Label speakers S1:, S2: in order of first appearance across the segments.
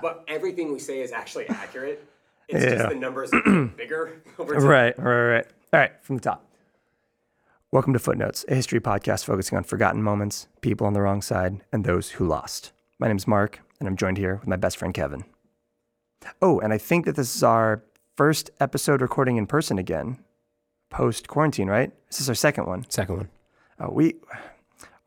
S1: but everything we say is actually accurate. It's
S2: Yeah.
S1: just the numbers are bigger over time.
S2: Right, right, right. All right, from the top. Welcome to Footnotes, a history podcast focusing on forgotten moments, people on the wrong side, and those who lost. My name's Mark, and I'm joined here with my best friend Kevin. Oh, and I think that this is our first episode recording in person again, post quarantine, right? This is our second one.
S1: Second one.
S2: Uh, we,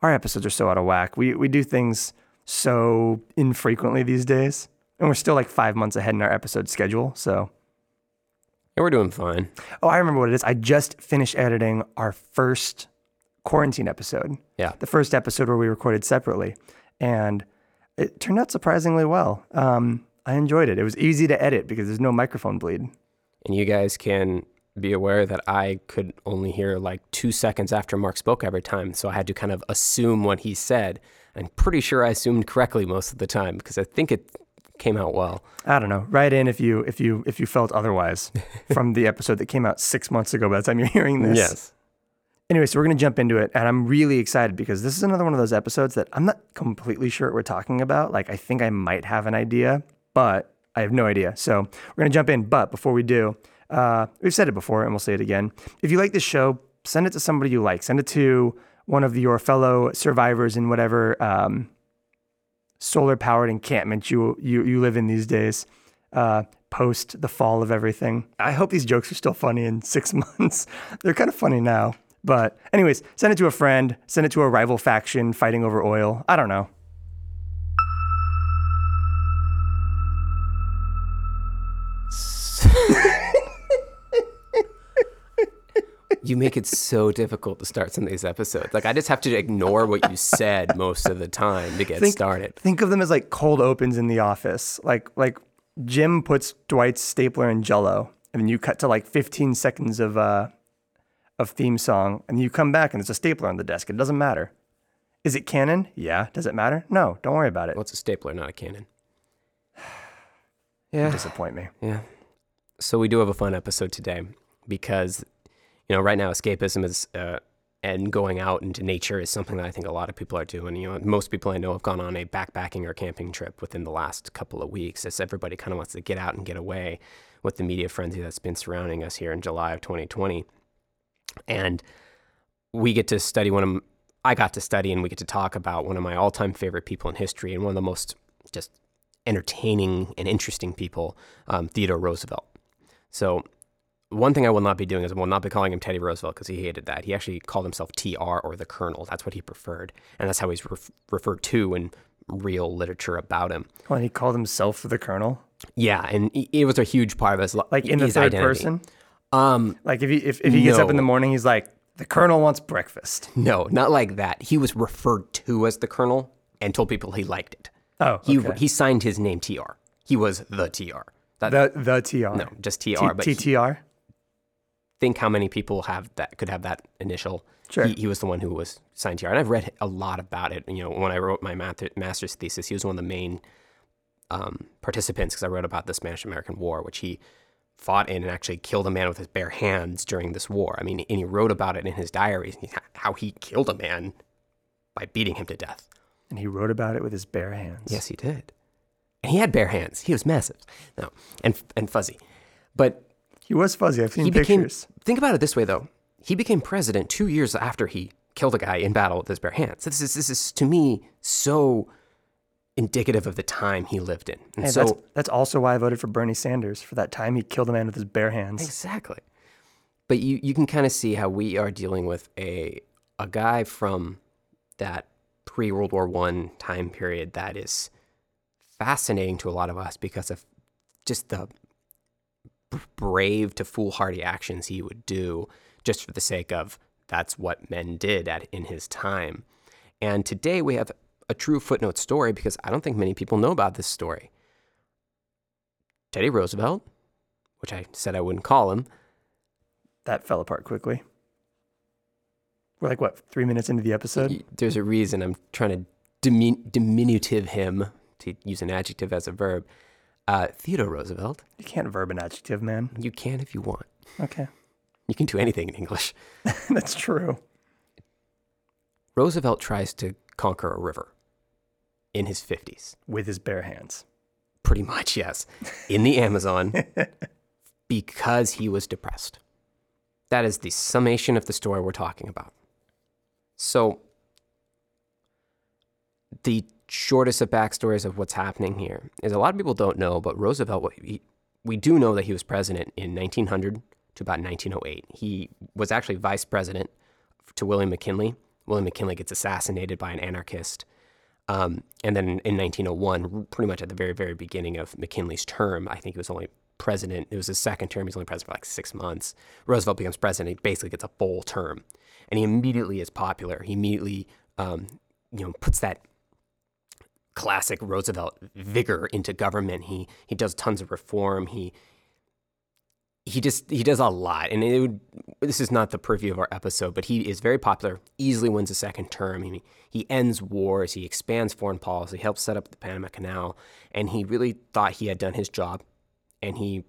S2: our episodes are so out of whack. We we do things so infrequently these days, and we're still like five months ahead in our episode schedule. So
S1: Yeah, we're doing fine.
S2: Oh, I remember what it is. I just finished editing our first quarantine episode.
S1: Yeah.
S2: The first episode where we recorded separately. And it turned out surprisingly well. Um, I enjoyed it. It was easy to edit because there's no microphone bleed.
S1: And you guys can be aware that I could only hear like two seconds after Mark spoke every time. So I had to kind of assume what he said. I'm pretty sure I assumed correctly most of the time because I think it came out well.
S2: I don't know. Write in if you if you if you felt otherwise from the episode that came out six months ago by the time you're hearing this. Yes. Anyway, so we're going to jump into it. And I'm really excited because this is another one of those episodes that I'm not completely sure what we're talking about. Like, I think I might have an idea, but I have no idea. So we're going to jump in. But before we do, uh, we've said it before and we'll say it again. If you like this show, send it to somebody you like. Send it to one of your fellow survivors in whatever um, solar powered encampment you, you, you live in these days. Uh, post the fall of everything. I hope these jokes are still funny in six months. They're kind of funny now. But, anyways, send it to a friend, send it to a rival faction fighting over oil. I don't know.
S1: You make it so difficult to start some of these episodes. Like I just have to ignore what you said most of the time to get started.
S2: Think of them as like cold opens in the office. Like like Jim puts Dwight's stapler in Jello, and then you cut to like 15 seconds of uh of theme song, and you come back and there's a stapler on the desk. It doesn't matter. Is it canon? Yeah. Does it matter? No. Don't worry about it.
S1: What's a stapler, not a cannon?
S2: You disappoint me.
S1: Yeah. So we do have a fun episode today because, you know, right now escapism is uh, and going out into nature is something that I think a lot of people are doing. You know, most people I know have gone on a backpacking or camping trip within the last couple of weeks, as everybody kind of wants to get out and get away with the media frenzy that's been surrounding us here in July of 2020. And we get to study one of I got to study and we get to talk about one of my all-time favorite people in history and one of the most just entertaining and interesting people, um, Theodore Roosevelt. So, one thing I will not be doing is I will not be calling him Teddy Roosevelt because he hated that. He actually called himself TR or the Colonel. That's what he preferred, and that's how he's ref- referred to in real literature about him.
S2: When he called himself the colonel,
S1: Yeah, and it was a huge part of his li-
S2: like in the third
S1: identity.
S2: person.
S1: Um,
S2: Like if he if, if he gets up in the morning, he's like, the colonel wants breakfast.
S1: no, not like that. He was referred to as the Colonel and told people he liked it.
S2: Oh,
S1: He
S2: okay.
S1: he signed his name TR. He was the TR. That,
S2: the the TR.
S1: no, just TR.
S2: T-
S1: but
S2: TTR.
S1: Think how many people have that could have that initial.
S2: Sure.
S1: He, he was the one who was signed TR, and I've read a lot about it. You know, when I wrote my math- master's thesis, he was one of the main um, participants because I wrote about the Spanish-American War, which he fought in and actually killed a man with his bare hands during this war. I mean, and he wrote about it in his diaries, how he killed a man by beating him to death.
S2: And he wrote about it with his bare hands.
S1: Yes, he did. And he had bare hands. He was massive. No, and and fuzzy. But
S2: He was fuzzy. I've seen
S1: he became
S2: pictures.
S1: think about it this way though he became president two years after he killed a guy in battle with his bare hands this is this is to me so indicative of the time he lived in and
S2: Hey,
S1: so
S2: that's, that's also why I voted for Bernie Sanders. For that time, he killed a man with his bare hands.
S1: exactly but you you can kind of see how we are dealing with a a guy from that pre World War One time period that is fascinating to a lot of us because of just the brave to foolhardy actions he would do just for the sake of that's what men did at in his time. And today we have a true footnote story because I don't think many people know about this story. Teddy Roosevelt, which I said I wouldn't call him,
S2: That fell apart quickly. We're like, what, three minutes into the episode?
S1: there's a reason I'm trying to dimin- diminutive him to use an adjective as a verb. Uh, Theodore Roosevelt,
S2: You can't verb an adjective, man.
S1: you can if you want.
S2: Okay.
S1: You can do anything in English.
S2: That's true.
S1: Roosevelt tries to conquer a river in his 50s.
S2: With his bare hands.
S1: Pretty much, yes. In the Amazon because he was depressed. That is the summation of the story we're talking about. So, the shortest of backstories of what's happening here is a lot of people don't know, but Roosevelt, he, we do know that he was president in 1900 to about 1908. He was actually vice president to William McKinley. William McKinley gets assassinated by an anarchist. Um, and then in 1901, pretty much at the very, very beginning of McKinley's term, I think he was only president. It was his second term. He was only president for like six months. Roosevelt becomes president. He basically gets a full term. And he immediately is popular. He immediately, um, you know, puts that classic Roosevelt vigor into government. He he does tons of reform. He he just he does a lot, and it would. This is not the purview of our episode, but he is very popular. Easily wins a second term. He he ends wars. He expands foreign policy. Helps set up the Panama Canal, and he really thought he had done his job, and he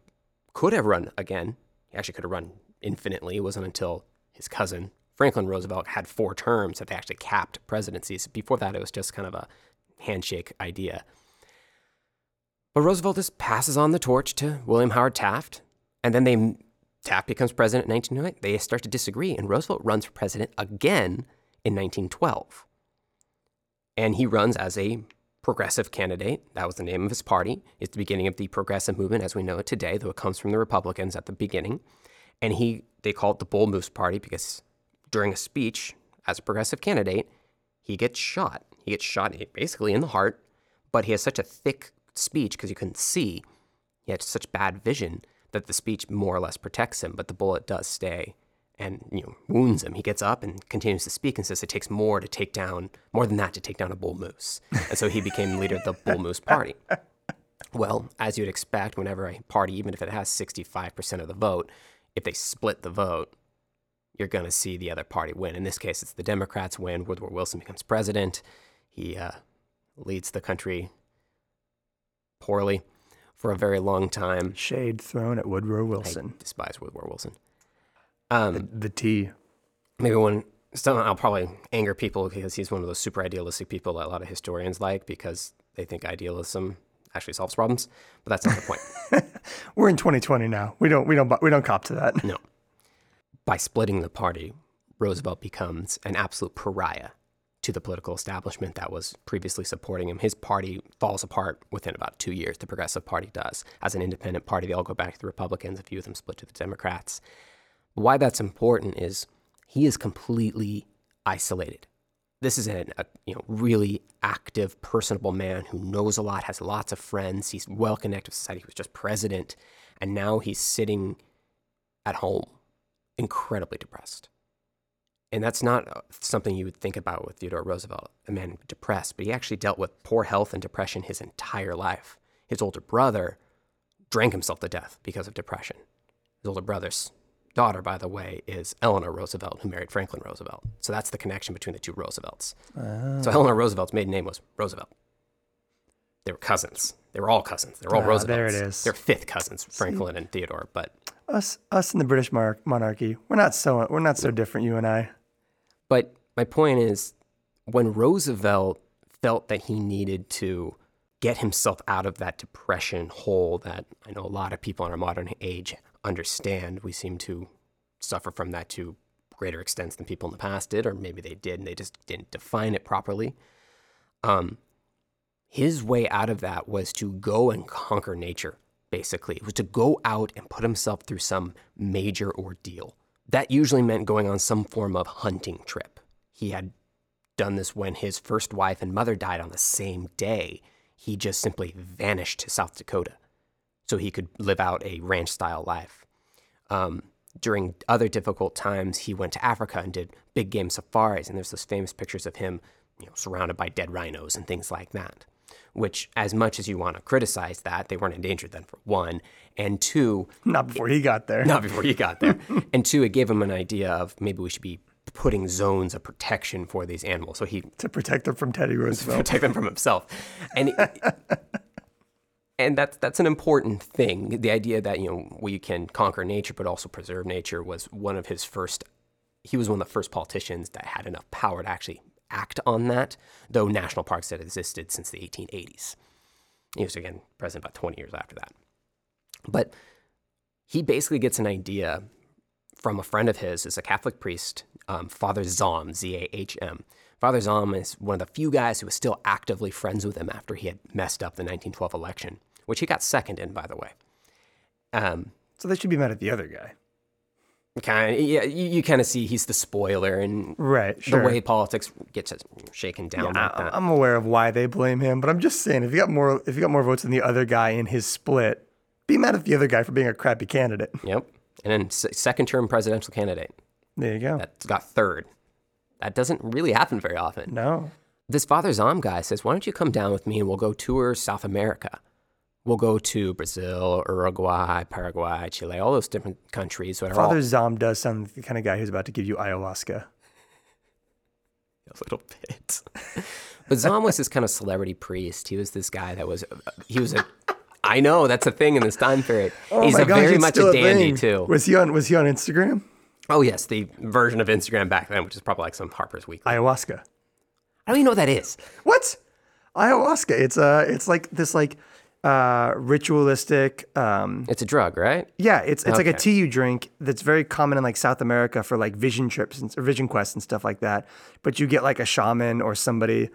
S1: could have run again. He actually could have run infinitely. It wasn't until his cousin Franklin Roosevelt had four terms that they actually capped presidencies. Before that, it was just kind of a handshake idea. But Roosevelt just passes on the torch to William Howard Taft, and then they Taft becomes president in 1908. They start to disagree, and Roosevelt runs for president again in 1912. And he runs as a progressive candidate. That was the name of his party. It's the beginning of the progressive movement as we know it today, though it comes from the Republicans at the beginning. And he they call it the Bull Moose Party because during a speech as a progressive candidate, he gets shot. He gets shot basically in the heart, but he has such a thick speech because you couldn't see. He had such bad vision that the speech more or less protects him, but the bullet does stay and you know wounds him. He gets up and continues to speak and says it takes more to take down more than that to take down a bull moose. And so he became leader of the Bull Moose Party. Well, as you'd expect, whenever a party, even if it has 65% of the vote, if they split the vote, you're going to see the other party win. In this case, it's the Democrats win. Woodrow Wilson becomes president. He uh, leads the country poorly for a very long time.
S2: Shade thrown at Woodrow Wilson.
S1: I despise Woodrow Wilson.
S2: Um, the, the T.
S1: Maybe one. Some, I'll probably anger people because he's one of those super idealistic people that a lot of historians like because they think idealism actually solves problems. But that's not the point.
S2: We're in 2020 now. We don't we don't we don't cop to that.
S1: No. By splitting the party, Roosevelt becomes an absolute pariah to the political establishment that was previously supporting him. His party falls apart within about two years. The Progressive Party does. As an independent party, they all go back to the Republicans. A few of them split to the Democrats. Why that's important is he is completely isolated. This is an, a you know really active, personable man who knows a lot, has lots of friends. He's well connected with society. He was just president, and now he's sitting at home, incredibly depressed. And that's not uh, something you would think about with Theodore Roosevelt, a man depressed, but he actually dealt with poor health and depression his entire life. His older brother drank himself to death because of depression. His older brother's daughter, by the way, is Eleanor Roosevelt, who married Franklin Roosevelt. So that's the connection between the two Roosevelts. Oh. So Eleanor Roosevelt's maiden name was Roosevelt. They were cousins. They were all cousins. They were all ah, Roosevelts.
S2: There it is.
S1: They're fifth cousins, Franklin See? and Theodore. But
S2: us, us in the British monarchy, we're not so we're not so different. You and I.
S1: But my point is, when Roosevelt felt that he needed to get himself out of that depression hole that I know a lot of people in our modern age understand, we seem to suffer from that to greater extents than people in the past did, or maybe they did and they just didn't define it properly. Um, his way out of that was to go and conquer nature, basically. It was to go out and put himself through some major ordeal. That usually meant going on some form of hunting trip. He had done this when his first wife and mother died on the same day. He just simply vanished to South Dakota so he could live out a ranch style life. Um, during other difficult times, he went to Africa and did big game safaris, and there's those famous pictures of him, you know, surrounded by dead rhinos and things like that. Which, as much as you want to criticize that, they weren't endangered then, for one, and two,
S2: not before he got there.
S1: Not before he got there, and two, it gave him an idea of maybe we should be putting zones of protection for these animals. So he
S2: to protect them from Teddy Roosevelt,
S1: protect them from himself, and. and that's that's an important thing. The idea that you know we can conquer nature but also preserve nature was one of his first. He was one of the first politicians that had enough power to actually act on that, though national parks had existed since the 1880s. He was again president about 20 years after that. But he basically gets an idea from a friend of his, is a Catholic priest, um, Father Zahm, Z A H M. Father Zahm is one of the few guys who was still actively friends with him after he had messed up the 1912 election, which he got second in, by the way.
S2: Um, so they should be mad at the other guy.
S1: Kind of, yeah, you, you kind of see he's the spoiler and
S2: right, sure.
S1: the way politics gets shaken down. Yeah, like
S2: I, am aware of why they blame him, but I'm just saying if you got more if you got more votes than the other guy in his split, be mad at the other guy for being a crappy candidate.
S1: Yep, and then second term presidential candidate.
S2: There you go.
S1: That got third. That doesn't really happen very often.
S2: No.
S1: This Father Zahm guy says, "Why don't you come down with me and we'll go tour South America?" We'll go to Brazil, Uruguay, Paraguay, Chile, all those different countries.
S2: Father all... Zahm does sound the kind of guy who's about to give you ayahuasca.
S1: A little bit. but Zahm was this kind of celebrity priest. He was this guy that was, he was a, I know that's a thing in this time period. Oh He's a gosh, very much a dandy a too.
S2: Was he on? Was he on Instagram?
S1: Oh yes, the version of Instagram back then, which is probably like some Harper's Weekly.
S2: Ayahuasca.
S1: I don't even know what that is.
S2: What? Ayahuasca. It's uh, it's like this like uh, ritualistic. Um,
S1: it's a drug, right?
S2: Yeah, it's it's okay. like a tea you drink that's very common in like South America for like vision trips and or vision quests and stuff like that. But you get like a shaman or somebody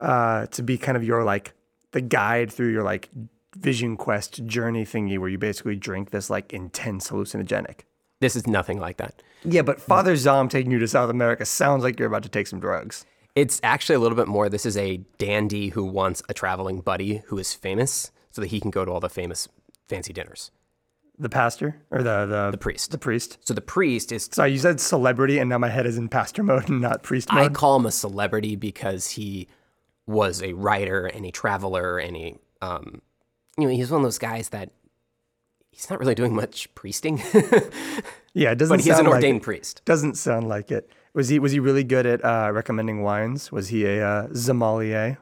S2: uh, to be kind of your like the guide through your like vision quest journey thingy where you basically drink this like intense hallucinogenic.
S1: This is nothing like that.
S2: Yeah, but Father Zahm taking you to South America sounds like you're about to take some drugs.
S1: It's actually a little bit more. This is a dandy who wants a traveling buddy who is famous so that he can go to all the famous fancy dinners.
S2: The pastor or the the
S1: the priest.
S2: The priest.
S1: So the priest is.
S2: Sorry, you said celebrity, and now my head is in pastor mode and not priest mode.
S1: I call him a celebrity because he was a writer and a traveler and a um, you know, he's one of those guys that he's not really doing much priesting.
S2: yeah, it doesn't.
S1: But he's an ordained
S2: like
S1: priest.
S2: Doesn't sound like it. Was he was he really good at uh, recommending wines? Was he a uh, sommelier?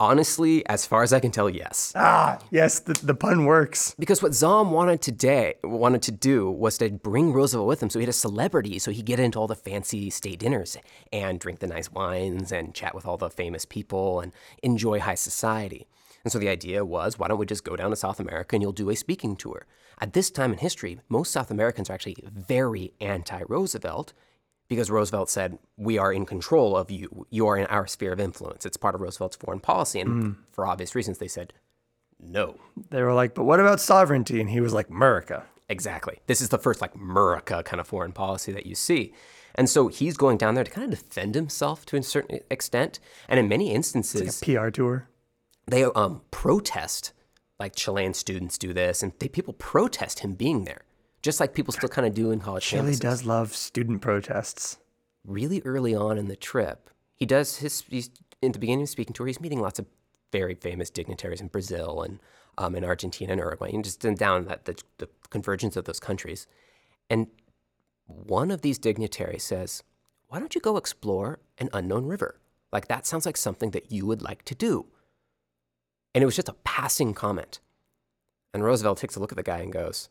S1: Honestly, as far as I can tell, yes.
S2: Ah, yes, the, the pun works.
S1: Because what Zahm wanted today wanted to do was to bring Roosevelt with him, so he had a celebrity, so he'd get into all the fancy state dinners and drink the nice wines and chat with all the famous people and enjoy high society. And so the idea was, why don't we just go down to South America and you'll do a speaking tour? At this time in history, most South Americans are actually very anti-Roosevelt because Roosevelt said, We are in control of you. You are in our sphere of influence. It's part of Roosevelt's foreign policy. And mm. for obvious reasons, they said, No.
S2: They were like, But what about sovereignty? And he was like, America.
S1: Exactly. This is the first like America kind of foreign policy that you see. And so he's going down there to kind of defend himself to a certain extent. And in many instances,
S2: like a PR tour.
S1: They um, protest, like Chilean students do this, and they, people protest him being there just like people still kind of do in college
S2: Chile
S1: campuses.
S2: does love student protests.
S1: Really early on in the trip, he does his, he's in the beginning of speaking tour, he's meeting lots of very famous dignitaries in Brazil and um, in Argentina and Uruguay, and just down at the, the convergence of those countries. And one of these dignitaries says, Why don't you go explore an unknown river? Like, that sounds like something that you would like to do. And it was just a passing comment. And Roosevelt takes a look at the guy and goes,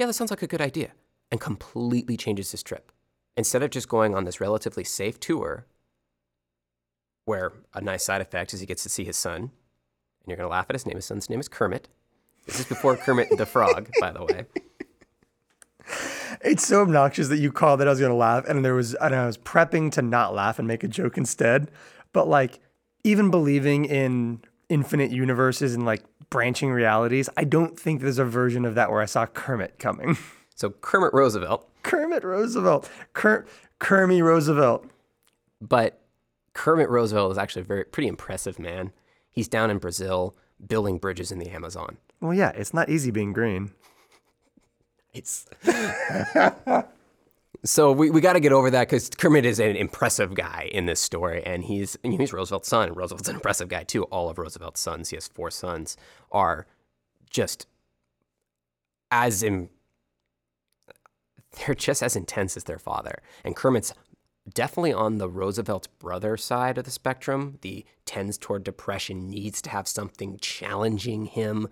S1: yeah, that sounds like a good idea, and completely changes his trip. Instead of just going on this relatively safe tour, where a nice side effect is he gets to see his son, and you're going to laugh at his name. His son's name is Kermit. This is before Kermit the Frog, by the way.
S2: It's so obnoxious that you called that I was going to laugh, and there was, and I was prepping to not laugh and make a joke instead. But like, even believing in infinite universes and like branching realities. I don't think there's a version of that where I saw Kermit coming.
S1: So Kermit Roosevelt.
S2: Kermit Roosevelt. Ker- Kermit Roosevelt.
S1: But Kermit Roosevelt is actually a very pretty impressive man. He's down in Brazil building bridges in the Amazon.
S2: Well, yeah, it's not easy being green.
S1: It's So we, we got to get over that because Kermit is an impressive guy in this story, and he's you know, he's Roosevelt's son. Roosevelt's an impressive guy too. All of Roosevelt's sons, he has four sons, are just as in, they're just as intense as their father. And Kermit's definitely on the Roosevelt brother side of the spectrum. The tends toward depression, needs to have something challenging him,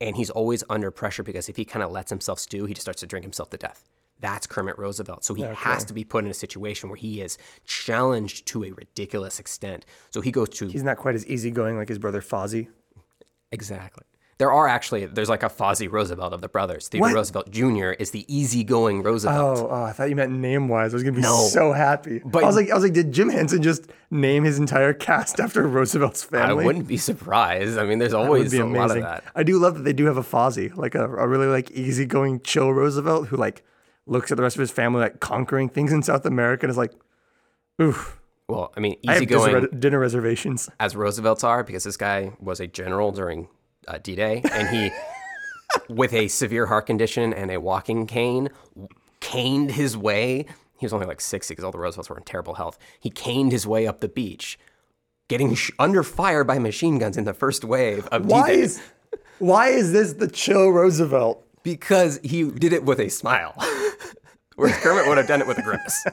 S1: and he's always under pressure because if he kind of lets himself stew, he just starts to drink himself to death. That's Kermit Roosevelt. So he okay. has to be put in a situation where he is challenged to a ridiculous extent. So he goes to.
S2: He's not quite as easygoing like his brother Fozzie.
S1: Exactly. There are actually there's like a Fozzie Roosevelt of the brothers. Theodore
S2: What?
S1: Roosevelt Jr. is the easygoing Roosevelt.
S2: Oh, oh, I thought you meant name wise. I was gonna be
S1: No.
S2: so happy.
S1: But-
S2: I was like, I was like, did Jim Henson just name his entire cast after Roosevelt's family?
S1: I wouldn't be surprised. I mean, there's always
S2: be
S1: a lot of that.
S2: I do love that they do have a Fozzie, like a, a really like easygoing, chill Roosevelt who like looks at the rest of his family like conquering things in South America and is like, oof,
S1: Well, I mean,
S2: I have dinner reservations.
S1: as Roosevelt's are because this guy was a general during uh, D-Day, and he, with a severe heart condition and a walking cane, caned his way. He was only like 60 because all the Roosevelts were in terrible health. He caned his way up the beach, getting sh- under fire by machine guns in the first wave of
S2: Why
S1: D-Day
S2: is why is this the chill Roosevelt?
S1: Because he did it with a smile. Whereas Kermit would have done it with a grimace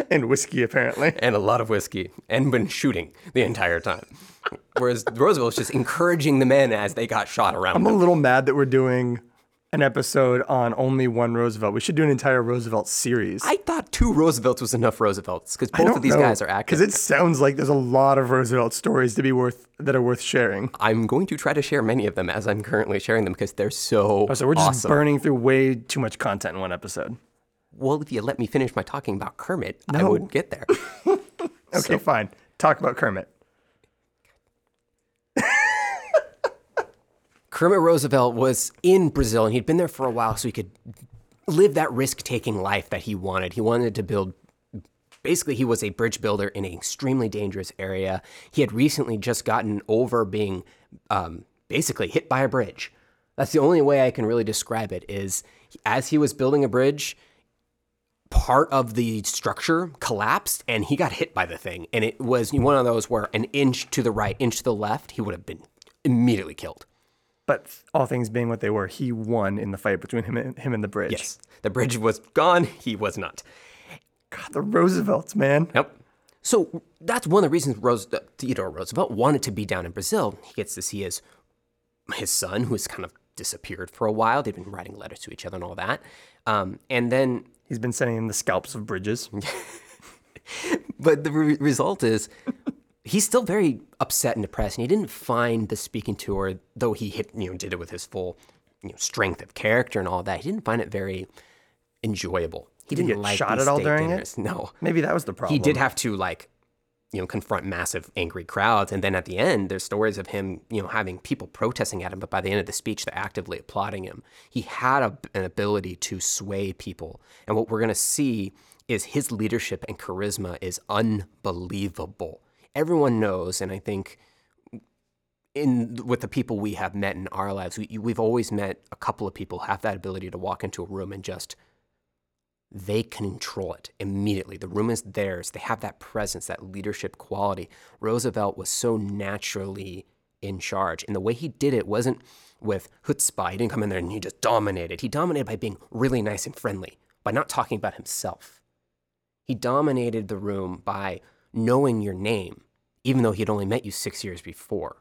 S2: And whiskey apparently.
S1: and a lot of whiskey and been shooting the entire time. Whereas Roosevelt was just encouraging the men as they got shot around
S2: I'm
S1: him.
S2: a little mad that we're doing an episode on only one Roosevelt. We should do an entire Roosevelt series.
S1: I thought two Roosevelts was enough Roosevelts because both of these guys are active.
S2: because it sounds like there's a lot of Roosevelt stories to be worth that are worth sharing.
S1: I'm going to try to share many of them as I'm currently sharing them because they're so,
S2: Oh, So we're just
S1: awesome.
S2: burning through way too much content in one episode.
S1: well, if you let me finish my talking about Kermit, I
S2: No.
S1: would get there.
S2: Okay, fine. Talk about Kermit.
S1: Kermit Roosevelt was in Brazil and he'd been there for a while so he could live that risk taking life that he wanted. He wanted to build. Basically, he was a bridge builder in an extremely dangerous area. He had recently just gotten over being um, basically hit by a bridge. That's the only way I can really describe it. Is as he was building a bridge, part of the structure collapsed and he got hit by the thing. And it was one of those where an inch to the right, inch to the left, he would have been immediately killed.
S2: But all things being what they were, he won in the fight between him and him and the bridge.
S1: Yes. The bridge was gone. He was not.
S2: God, the Roosevelts, man.
S1: Yep. So that's one of the reasons Rose, uh, Theodore Roosevelt wanted to be down in Brazil. He gets to see his his son, who has kind of disappeared for a while. They've been writing letters to each other and all that. Um, and then,
S2: He's been sending him the scalps of bridges.
S1: but the re- result is he's still very upset and depressed. And he didn't find the speaking tour, though he hit, you know, did it with his full you know, strength of character and all that. He didn't find it very enjoyable. He didn't
S2: get
S1: like
S2: shot at all during it?
S1: No.
S2: Maybe that was the problem.
S1: he did have to like you know confront massive angry crowds and then at the end there's stories of him you know having people protesting at him but by the end of the speech they're actively applauding him he had a, an ability to sway people and what we're going to see is his leadership and charisma is unbelievable everyone knows and i think in with the people we have met in our lives we, we've always met a couple of people have that ability to walk into a room and just they control it immediately. The room is theirs. They have that presence, that leadership quality. Roosevelt was so naturally in charge. And the way he did it wasn't with chutzpah. He didn't come in there and he just dominated. He dominated by being really nice and friendly, by not talking about himself. He dominated the room by knowing your name, even though he had only met you six years before.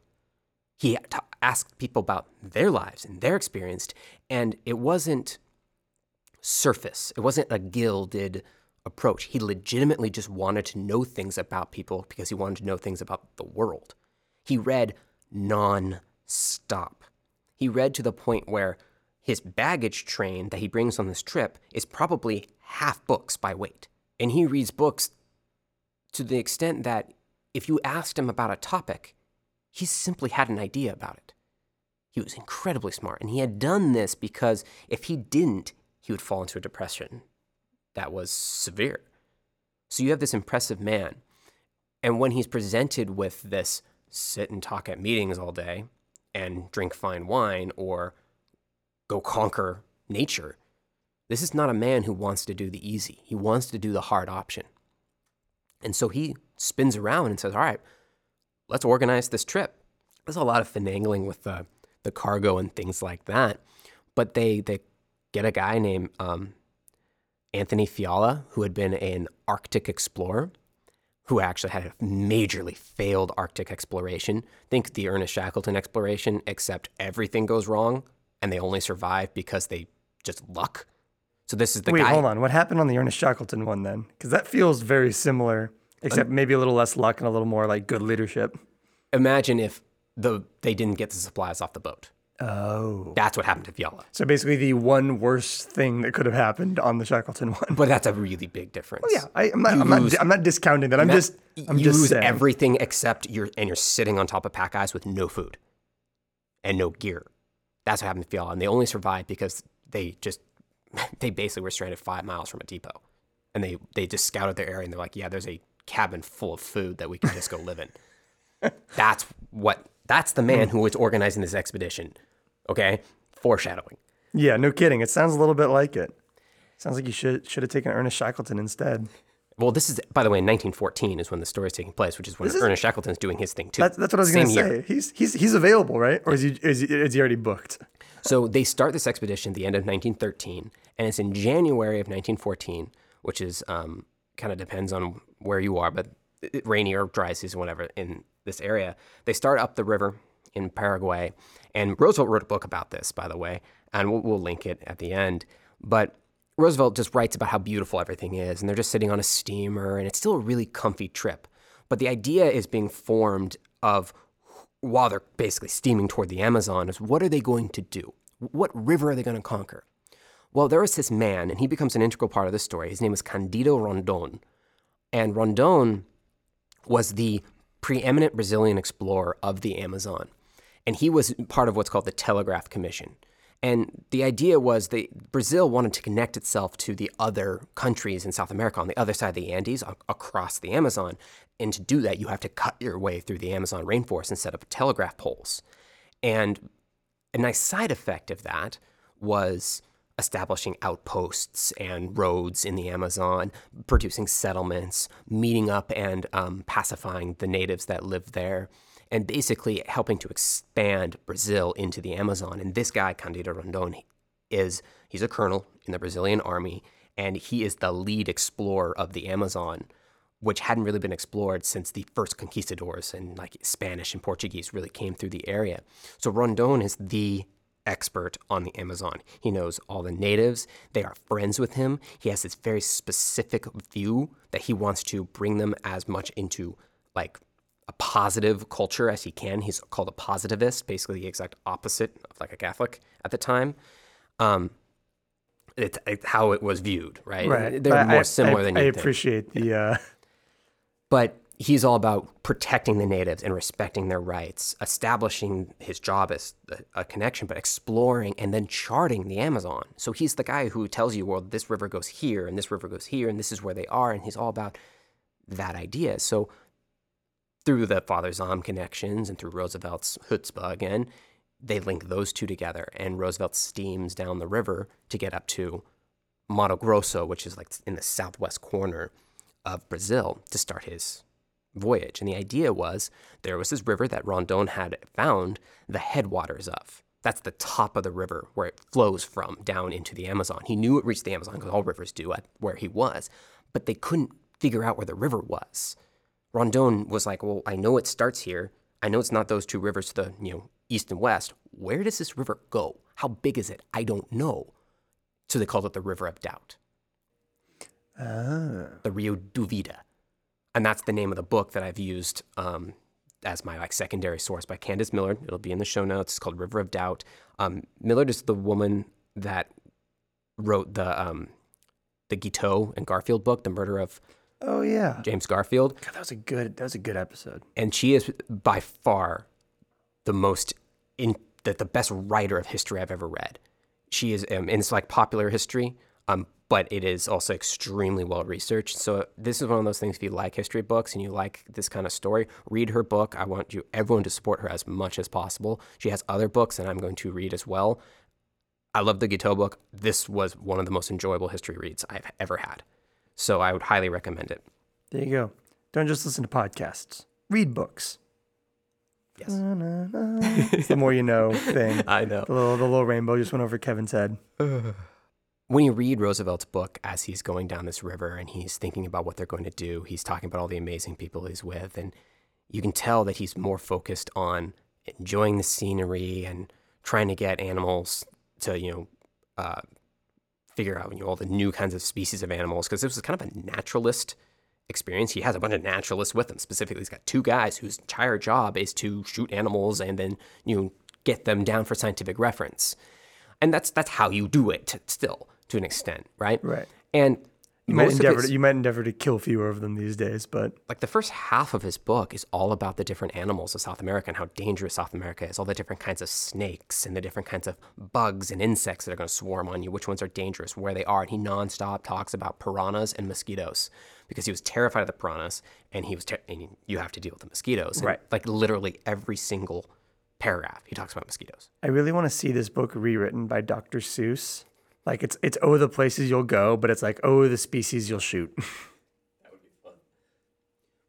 S1: He t- asked people about their lives and their experience, and it wasn't surface. It wasn't a gilded approach. He legitimately just wanted to know things about people because he wanted to know things about the world. He read non stop. He read to the point where his baggage train that he brings on this trip is probably half books by weight. And he reads books to the extent that if you asked him about a topic, he simply had an idea about it. He was incredibly smart. And he had done this because if he didn't, he would fall into a depression that was severe. So you have this impressive man. And when he's presented with this sit and talk at meetings all day and drink fine wine or go conquer nature, this is not a man who wants to do the easy. He wants to do the hard option. And so he spins around and says, All right, let's organize this trip. There's a lot of finagling with the, the cargo and things like that. But they, they get a guy named um, Anthony Fiala, who had been an Arctic explorer, who actually had a majorly failed Arctic exploration. Think the Ernest Shackleton exploration, except everything goes wrong and they only survive because they just luck. So this is the
S2: Wait,
S1: guy.
S2: hold on. What happened on the Ernest Shackleton one then? Because that feels very similar, except um, maybe a little less luck and a little more like good leadership.
S1: Imagine if the they didn't get the supplies off the boat.
S2: Oh.
S1: That's what happened to Fiala.
S2: So basically, the one worst thing that could have happened on the Shackleton one.
S1: But that's a really big difference.
S2: yeah, I, am not, I'm,
S1: lose-
S2: not, I'm not discounting that. I'm just, I'm
S1: you
S2: just
S1: lose
S2: saying.
S1: everything except you're and you're sitting on top of pack ice with no food and no gear. That's what happened to Fiala, and they only survived because they just they basically were stranded five miles from a depot, and they they just scouted their area and they're like, yeah, there's a cabin full of food that we can just go live in. That's what that's the man who was organizing this expedition. Okay, foreshadowing.
S2: Yeah, no kidding. It sounds a little bit like it. Sounds like you should should have taken Ernest Shackleton instead.
S1: Well, this is, by the way, in 1914 is when the story is taking place, which is when
S2: is-
S1: Ernest Shackleton's doing his thing too.
S2: That's, that's what I was going to say.
S1: year.
S2: He's he's he's available, right? Or is he is he, is he already booked?
S1: So they start this expedition at the end of 1913, and it's in January of 1914, which is um, kind of depends on where you are, but rainy or dry season, whatever, in this area. They start up the river in Paraguay, and Roosevelt wrote a book about this, by the way, and we'll, we'll link it at the end. But Roosevelt just writes about how beautiful everything is, and they're just sitting on a steamer, and it's still a really comfy trip. But the idea is being formed of while they're basically steaming toward the Amazon is what are they going to do? What river are they going to conquer? Well, there is this man, and he becomes an integral part of the story. His name is Candido Rondon. And Rondon was the preeminent Brazilian explorer of the Amazon. And he was part of what's called the Telegraph Commission. And the idea was that Brazil wanted to connect itself to the other countries in South America on the other side of the Andes across the Amazon. And to do that, you have to cut your way through the Amazon rainforest and set up telegraph poles. And a nice side effect of that was establishing outposts and roads in the Amazon, producing settlements, meeting up and um, pacifying the natives that lived there, and basically helping to expand Brazil into the Amazon. And this guy, Candido Rondon, is he's a colonel in the Brazilian army, and he is the lead explorer of the Amazon, which hadn't really been explored since the first conquistadors and like Spanish and Portuguese really came through the area. So Rondon is the expert on the Amazon. He knows all the natives. They are friends with him. He has this very specific view that he wants to bring them as much into like a positive culture as he can. He's called a positivist, basically the exact opposite of like a Catholic at the time. Um, it's, it's how it was viewed, right?
S2: Right.
S1: They're
S2: But
S1: more
S2: I-
S1: similar
S2: I,
S1: than
S2: I
S1: you think.
S2: I appreciate the. Uh,
S1: But he's all about protecting the natives and respecting their rights, establishing his job as a, a connection, but exploring and then charting the Amazon. So he's the guy who tells you, well, this river goes here and this river goes here and this is where they are. And he's all about that idea. So through the Father Zahm connections and through Roosevelt's chutzpah again, they link those two together. And Roosevelt steams down the river to get up to Mato Grosso, which is like in the southwest corner of Brazil, to start his voyage. And the idea was there was this river that Rondon had found the headwaters of. That's the top of the river where it flows from down into the Amazon. He knew it reached the Amazon because all rivers do at where he was, but they couldn't figure out where the river was. Rondon was like, "Well, I know it starts here. I know it's not those two rivers to the you know east and west. Where does this river go? How big is it? I don't know." So they called it the River of Doubt,
S2: ah.
S1: the Rio Duvida, and that's the name of the book that I've used um, as my like secondary source by Candace Millard. It'll be in the show notes. It's called River of Doubt. Um, Millard is the woman that wrote the um, the Guiteau and Garfield book, The Murder of
S2: Oh yeah.
S1: James Garfield.
S2: God, that was a good. That was a good episode.
S1: and she is by far the most in the, the best writer of history I've ever read. She is, um, and it's like popular history, um, but it is also extremely well researched. So this is one of those things. If you like history books and you like this kind of story, read her book. I want you everyone to support her as much as possible. She has other books, and I'm going to read as well. I love the Guiteau book. This was one of the most enjoyable history reads I've ever had. So I would highly recommend it.
S2: There you go. Don't just listen to podcasts. Read books.
S1: Yes.
S2: It's the more you know thing.
S1: I know.
S2: The little the little rainbow just went over Kevin's head.
S1: when you read Roosevelt's book as he's going down this river and he's thinking about what they're going to do, he's talking about all the amazing people he's with, and you can tell that he's more focused on enjoying the scenery and trying to get animals to, you know, uh, figure out you know, all the new kinds of species of animals because this was kind of a naturalist experience. He has a bunch of naturalists with him. Specifically, he's got two guys whose entire job is to shoot animals and then you know, get them down for scientific reference. And that's that's how you do it still to an extent, right?
S2: Right.
S1: And
S2: you might endeavor to, you might endeavor to kill fewer of them these days, but
S1: like the first half of his book is all about the different animals of South America and how dangerous South America is, all the different kinds of snakes and the different kinds of bugs and insects that are going to swarm on you, which ones are dangerous, where they are. And he nonstop talks about piranhas and mosquitoes because he was terrified of the piranhas and he was ter- and you have to deal with the mosquitoes. And
S2: right.
S1: Like literally every single paragraph, he talks about mosquitoes.
S2: I really want to see this book rewritten by Dr. Seuss like it's it's oh the places you'll go, but it's like oh the species you'll shoot.
S1: that would be fun.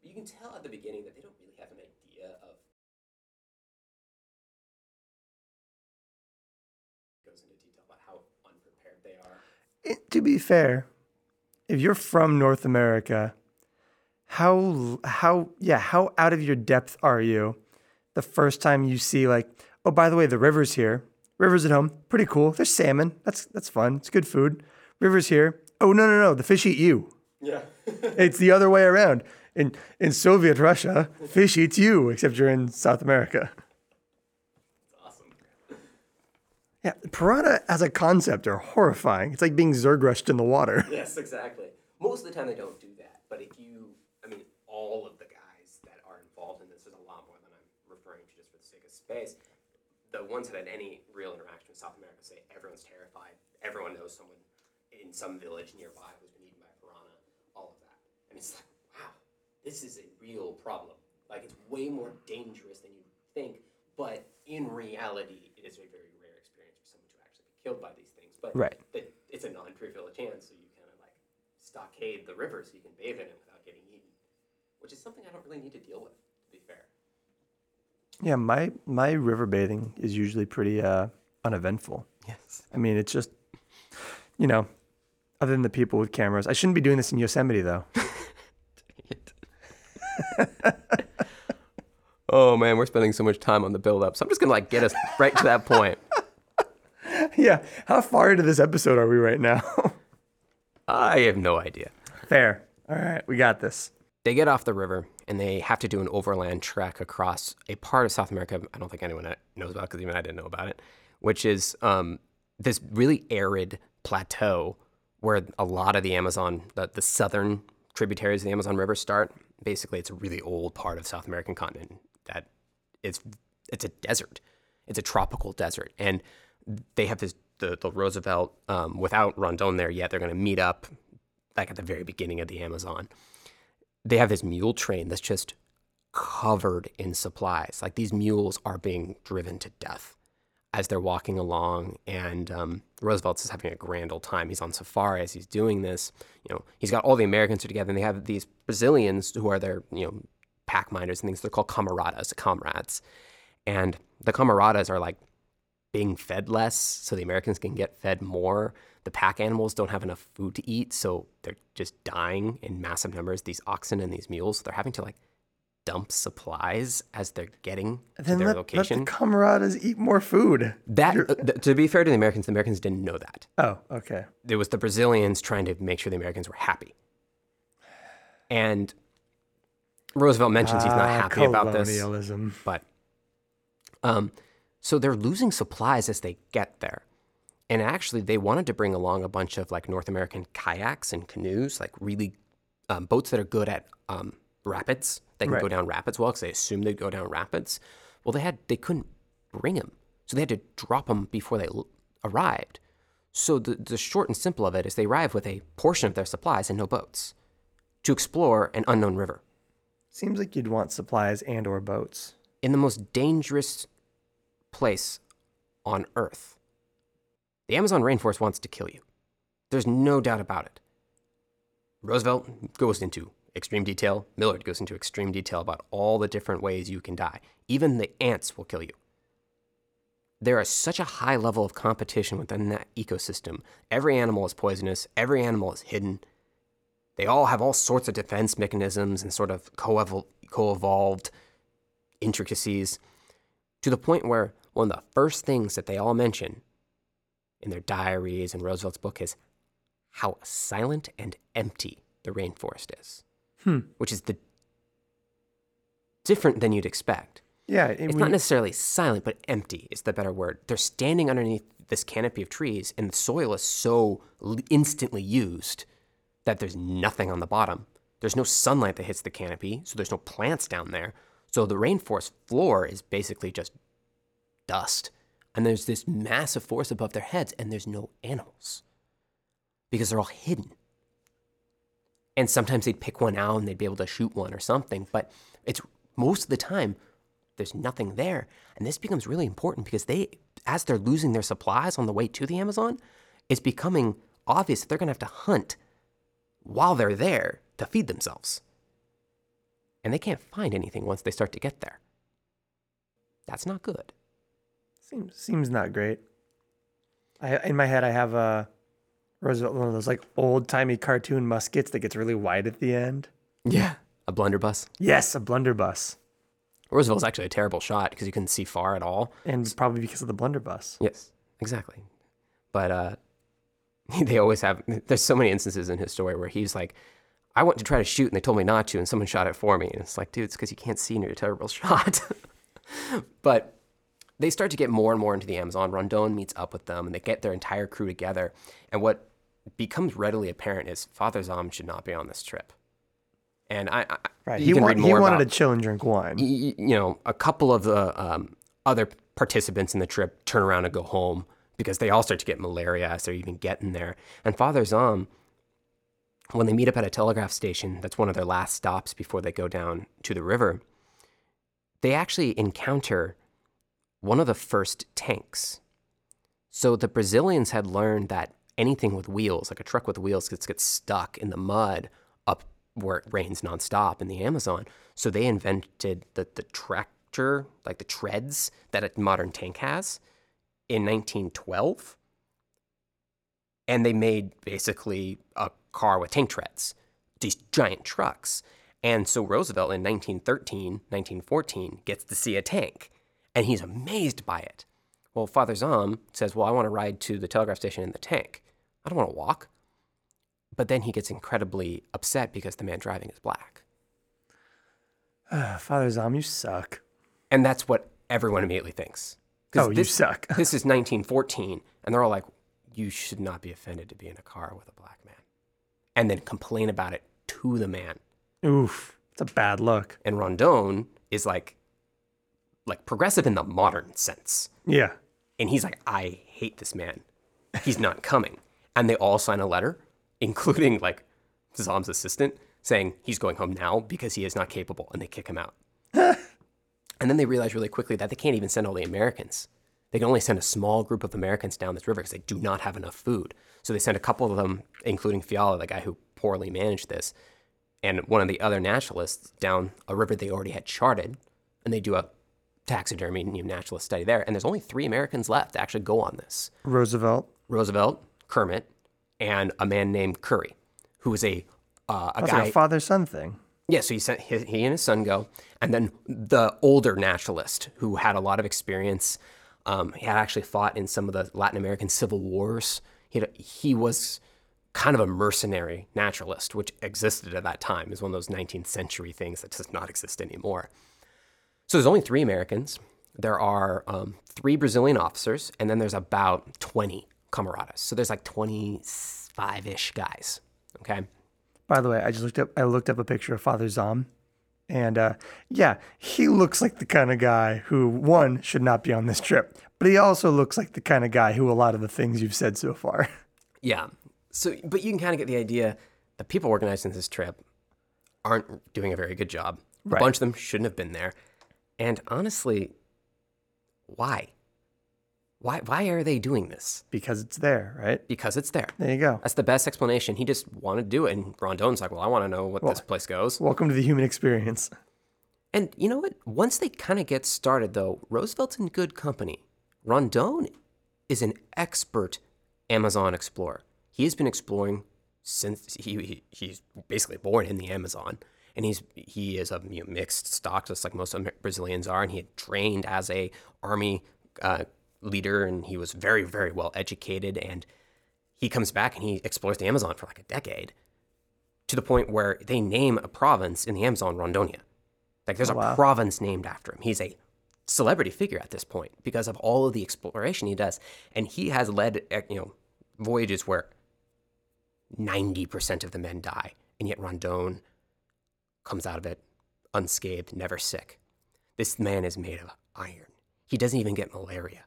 S1: You can tell at the beginning that they don't really have an idea of goes into detail about how unprepared they are.
S2: It, to be fair, if you're from North America, how how yeah how out of your depth are you? The first time you see like oh by the way the river's here Rivers at home, pretty cool. There's salmon. That's that's fun. It's good food. Rivers here. Oh no no no, the fish eat you.
S1: Yeah.
S2: it's the other way around. In in Soviet Russia, fish eats you, except you're in South America.
S1: awesome.
S2: Yeah, piranha as a concept are horrifying. It's like being zergrushed in the water.
S1: Yes, exactly. Most of the time they don't do that, but if you, I mean, all of the guys that are involved in this, is a lot more than I'm referring to just for the sake of space the ones that had any real interaction with South America say everyone's terrified. Everyone knows someone in some village nearby who's been eaten by a piranha. All of that, and it's like, wow, this is a real problem. Like it's way more dangerous than you think, but in reality, it is a very rare experience for someone to actually be killed by these things. But
S2: right.
S1: it's a non-trivial chance, so you kind of like stockade the river so you can bathe in it without getting eaten, which is something I don't really need to deal with.
S2: Yeah, my my river bathing is usually pretty uh, uneventful.
S1: Yes.
S2: I mean, it's just, you know, other than the people with cameras. I shouldn't be doing this in Yosemite though.
S1: oh man, we're spending so much time on the build up. So I'm just gonna like get us right to that point.
S2: yeah. How far into this episode are we right now?
S1: I have no idea.
S2: Fair. All right, we got this.
S1: They get off the river and they have to do an overland trek across a part of South America I don't think anyone knows about because even I didn't know about it, which is um, this really arid plateau where a lot of the Amazon, the, the southern tributaries of the Amazon River start. Basically, it's a really old part of South American continent that it's it's a desert. It's a tropical desert, and they have this the, the Roosevelt um, without Rondon there yet. They're going to meet up like at the very beginning of the Amazon they have this mule train that's just covered in supplies. Like these mules are being driven to death as they're walking along. And um, Roosevelt's is having a grand old time. He's on safari as he's doing this. You know, he's got all the Americans are together, and they have these Brazilians who are their you know pack minders and things. They're called camaradas, comrades, and the camaradas are like being fed less so the Americans can get fed more the pack animals don't have enough food to eat, so they're just dying in massive numbers. These oxen and these mules, they're having to like dump supplies as they're getting then to their
S2: let,
S1: location.
S2: Let the camaradas eat more food.
S1: That, uh, th- to be fair to the Americans, the Americans didn't know that.
S2: Oh, okay.
S1: It was the Brazilians trying to make sure the Americans were happy. And Roosevelt mentions he's not ah, happy about this. But um, so they're losing supplies as they get there. And actually, they wanted to bring along a bunch of like North American kayaks and canoes, like really um, boats that are good at um, rapids. They can right. go down rapids well because they assumed they'd go down rapids. Well, they had they couldn't bring them, so they had to drop them before they l- arrived. So the the short and simple of it is they arrive with a portion of their supplies and no boats to explore an unknown river.
S2: Seems like you'd want supplies and or boats
S1: in the most dangerous place on Earth the Amazon rainforest wants to kill you. There's no doubt about it. Roosevelt goes into extreme detail. Millard goes into extreme detail about all the different ways you can die. Even the ants will kill you. There is such a high level of competition within that ecosystem. Every animal is poisonous, every animal is hidden. They all have all sorts of defense mechanisms and sort of co evolved intricacies to the point where one of the first things that they all mention in their diaries and Roosevelt's book is how silent and empty the rainforest is.
S2: Hmm.
S1: which is the different than you'd expect.
S2: Yeah,
S1: It's not necessarily silent, but empty is the better word. They're standing underneath this canopy of trees, and the soil is so l- instantly used that there's nothing on the bottom. There's no sunlight that hits the canopy, so there's no plants down there. So the rainforest floor is basically just dust. And there's this massive force above their heads, and there's no animals because they're all hidden. And sometimes they'd pick one out and they'd be able to shoot one or something, but it's most of the time there's nothing there. And this becomes really important because they, as they're losing their supplies on the way to the Amazon, it's becoming obvious that they're going to have to hunt while they're there to feed themselves. And they can't find anything once they start to get there. That's not good.
S2: Seems seems not great. I in my head I have a Roosevelt one of those like old timey cartoon muskets that gets really wide at the end.
S1: Yeah. A blunderbuss.
S2: Yes, a blunderbuss,
S1: Roosevelt's actually a terrible shot because you couldn't see far at all.
S2: and it's probably because of the blunderbuss.
S1: Yes, exactly. But uh, they always have. There's so many instances in his story where he's like, "I went to try to shoot, and they told me not to, and someone shot it for me." And it's like, dude, it's because you can't see in your terrible shot. but they start to get more and more into the Amazon. Rondon meets up with them, and they get their entire crew together. And what becomes readily apparent is Father Zahm should not be on this trip. And I, I
S2: Right. He,
S1: can
S2: wa-
S1: read
S2: he wanted
S1: about-
S2: to chill and drink wine.
S1: you know, a couple of the um, other participants in the trip turn around and go home because they all start to get malaria as they're even getting there. And Father Zahm, when they meet up at a telegraph station, that's one of their last stops before they go down to the river, they actually encounter one of the first tanks. So the Brazilians had learned that anything with wheels, like a truck with wheels, gets, gets stuck in the mud up where it rains nonstop in the Amazon. So they invented the, the tractor, like the treads that a modern tank has in 1912. And they made basically a car with tank treads, these giant trucks. And so Roosevelt in 1913, 1914 gets to see a tank and he's amazed by it. Well, Father Zahm says, Well, I want to ride to the telegraph station in the tank. I don't want to walk. But then he gets incredibly upset because the man driving is black.
S2: Father Zahm, you suck.
S1: And that's what everyone immediately thinks.
S2: Oh, you
S1: this,
S2: suck.
S1: this is 1914, and they're all like, You should not be offended to be in a car with a black man. And then complain about it to the man.
S2: Oof, it's a bad look.
S1: And Rondon is like, like progressive in the modern sense.
S2: Yeah.
S1: And he's like, I hate this man. He's not coming. And they all sign a letter, including like Zahm's assistant, saying he's going home now because he is not capable. And they kick him out. and then they realize really quickly that they can't even send all the Americans. They can only send a small group of Americans down this river because they do not have enough food. So they send a couple of them, including Fiala, the guy who poorly managed this, and one of the other nationalists down a river they already had charted. And they do a taxidermy you naturalist study there. And there's only three Americans left to actually go on this
S2: Roosevelt.
S1: Roosevelt, Kermit, and a man named Curry, who was a, uh, a
S2: That's
S1: guy.
S2: like a father son thing.
S1: Yeah, so he sent he, he and his son go, and then the older naturalist who had a lot of experience. Um, he had actually fought in some of the Latin American civil wars. He had, he was kind of a mercenary naturalist, which existed at that time. Is one of those 19th century things that does not exist anymore. So there's only three Americans. There are um, three Brazilian officers, and then there's about 20 camaradas. So there's like 25 ish guys. Okay.
S2: By the way, I just looked up. I looked up a picture of Father Zahm, and uh, yeah, he looks like the kind of guy who one should not be on this trip, but he also looks like the kind of guy who a lot of the things you've said so far.
S1: Yeah. So, but you can kind of get the idea the people organizing this trip aren't doing a very good job.
S2: Right.
S1: A bunch of them shouldn't have been there. And honestly, why? Why, why are they doing this?
S2: because it's there, right?
S1: Because it's there.
S2: There you go.
S1: That's the best explanation. He just wanted to do it. And Rondon's like, well, I want to know what this place goes.
S2: Welcome to the human experience.
S1: And you know what? Once they kind of get started, though, Roosevelt's in good company. Rondon is an expert Amazon explorer. He has been exploring since he, he he's basically born in the Amazon, and he's he is of you know, mixed stock, just like most Brazilians are. And he had trained as a army uh, leader, and he was very very well educated. And he comes back and he explores the Amazon for like a decade. to the point where they name a province in the Amazon Rondonia. Like there's
S2: Oh,
S1: a province named after him. He's a celebrity figure at this point because of all of the exploration he does, and he has led uh, you know voyages where ninety percent of the men die, and yet Rondon comes out of it unscathed, never sick. This man is made of iron. He doesn't even get malaria.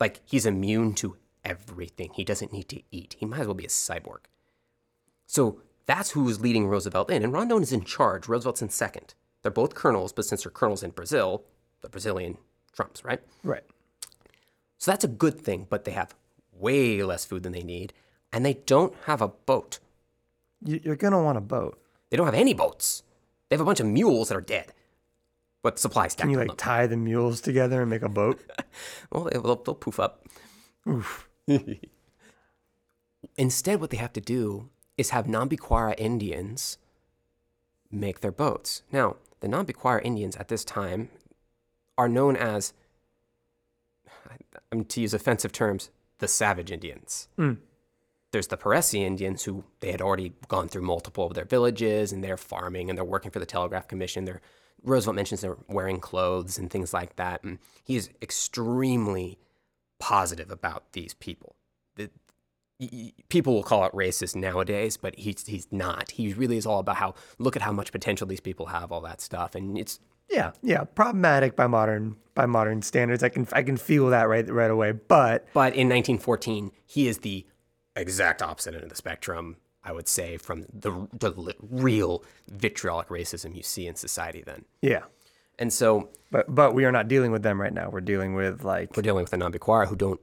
S1: Like he's immune to everything. He doesn't need to eat. He might as well be a cyborg. So that's who's leading Roosevelt in. And Rondon is in charge. Roosevelt's in second. They're both colonels, but since they're colonels in Brazil, the Brazilian trumps, right?
S2: Right.
S1: So that's a good thing, but they have way less food than they need, and they don't have a boat.
S2: You, you're gonna want a boat.
S1: They don't have any boats. They have a bunch of mules that are dead. What supplies
S2: Can you like
S1: them.
S2: tie the mules together and make a boat?
S1: Well, they- they'll, they'll poof up.
S2: Oof.
S1: Instead, what they have to do is have Nambiquara Indians make their boats. Now, the Nambiquara Indians at this time are known as, I'm to use offensive terms, the savage Indians.
S2: Mm.
S1: There's the Paresi Indians who they had already gone through multiple of their villages and they're farming and they're working for the Telegraph Commission. They're, Roosevelt mentions they're wearing clothes and things like that. And he is extremely positive about these people. The, people will call it racist nowadays, but he's he's not. He really is all about how look at how much potential these people have, all that stuff, and it's
S2: Yeah, yeah. Problematic by modern by modern standards. I can I can feel that right right away. But
S1: But in 1914, he is the exact opposite end of the spectrum, I would say, from the, the real vitriolic racism you see in society then.
S2: yeah.
S1: And so
S2: But but we are not dealing with them right now. We're dealing with like
S1: we're dealing with the Nambiquara who don't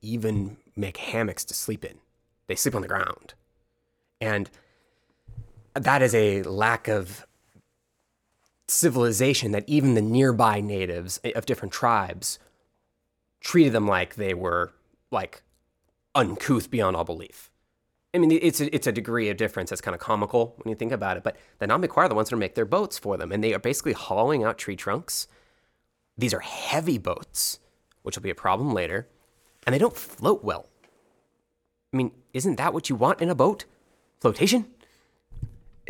S1: even make hammocks to sleep in. They sleep on the ground. And that is a lack of civilization that even the nearby natives eh, of different tribes treated them like they were like uncouth beyond all belief. I mean, it's a, it's a degree of difference that's kind of comical when you think about it. But the Nambiquara are the ones that make their boats for them, and they are basically hollowing out tree trunks. These are heavy boats, which will be a problem later, and they don't float well. I mean, isn't that what you want in a boat? Flotation?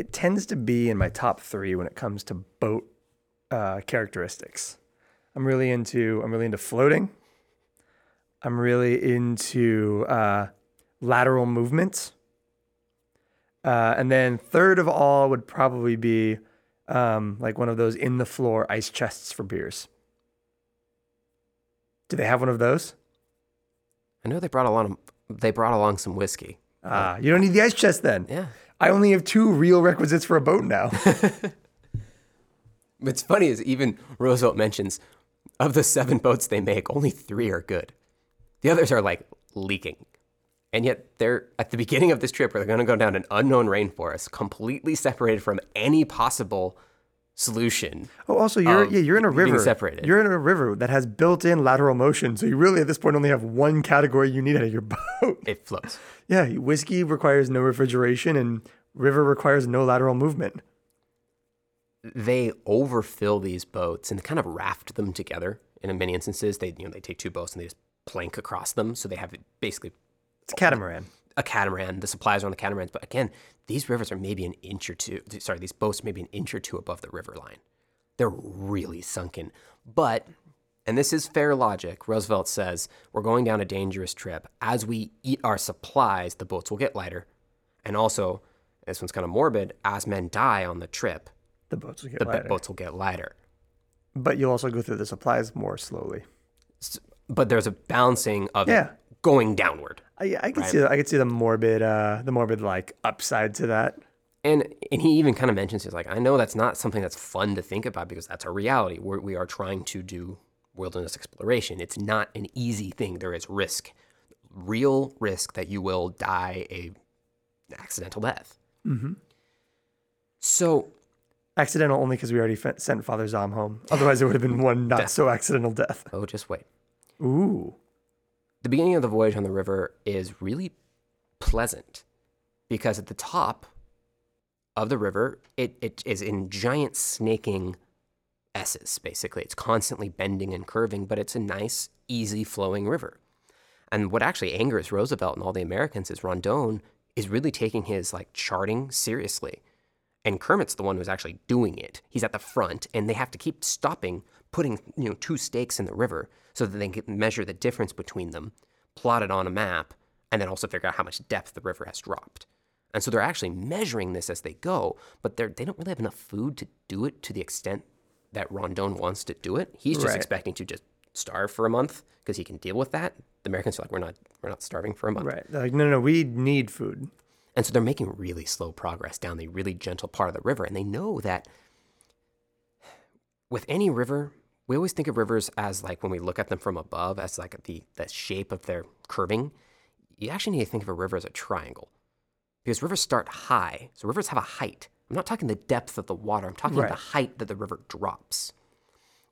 S2: it tends to be in my top three when it comes to boat uh, characteristics. I'm really into I'm really into floating. I'm really into uh, lateral movements. Uh, and then third of all would probably be um, like one of those in the floor ice chests for beers. Do they have one of those?
S1: I know they brought along they brought along some whiskey.
S2: Ah, you don't need the ice chest then.
S1: Yeah.
S2: I only have two real requisites for a boat now.
S1: What's funny is even Roosevelt mentions of the seven boats they make, only three are good. The others are like leaking. And yet they're at the beginning of this trip where they're going to go down an unknown rainforest, completely separated from any possible solution.
S2: Oh, also you're yeah you're in a river.
S1: separated.
S2: You're in a river that has built-in lateral motion, so you really at this point only have one category you need out of your boat.
S1: It floats.
S2: yeah, whiskey requires no refrigeration, and river requires no lateral movement.
S1: They overfill these boats and kind of raft them together. In many instances, they you know they take two boats and they just plank across them, so they have basically
S2: It's a catamaran.
S1: a catamaran. The supplies are on the catamarans, but again, these rivers are maybe an inch or two. Sorry, these boats maybe an inch or two above the river line. They're really sunken. But, and this is fair logic. Roosevelt says we're going down a dangerous trip. As we eat our supplies, the boats will get lighter, and also, this one's kind of morbid. As men die on the trip,
S2: The boats will get
S1: the
S2: lighter,
S1: boats will get lighter.
S2: but you'll also go through the supplies more slowly.
S1: But there's a balancing of it going downward.
S2: I, I can
S1: Right.
S2: see the, I can see the morbid uh, the morbid like upside to that.
S1: And and he even kind of mentions he's like, I know that's not something that's fun to think about because that's our reality. We're, we are trying to do wilderness exploration. It's not an easy thing. There is risk, real risk that you will die a accidental death.
S2: Mm-hmm.
S1: So
S2: Accidental only because we already fe- sent Father Zahm home. Otherwise, it would have been one not so accidental death.
S1: oh, just wait.
S2: Ooh,
S1: The beginning of the voyage on the river is really pleasant because at the top of the river, it, it is in giant snaking S's, basically. It's constantly bending and curving, but it's a nice, easy flowing river. And what actually angers Roosevelt and all the Americans is Rondon is really taking his like charting seriously. And Kermit's the one who's actually doing it. He's at the front, and they have to keep stopping, putting you know two stakes in the river so that they can measure the difference between them, plot it on a map, and then also figure out how much depth the river has dropped. And so they're actually measuring this as they go, but they're, they don't really have enough food to do it to the extent that Rondon wants to do it. He's just right. expecting to just starve for a month because he can deal with that. The Americans are like, we're not, we're not starving for a month.
S2: Right. They're like, no, no, we need food.
S1: And so they're making really slow progress down the really gentle part of the river. And they know that with any river, we always think of rivers as like when we look at them from above, as like the, the shape of their curving. You actually need to think of a river as a triangle because rivers start high. So rivers have a height. I'm not talking the depth of the water, I'm talking right. the height that the river drops.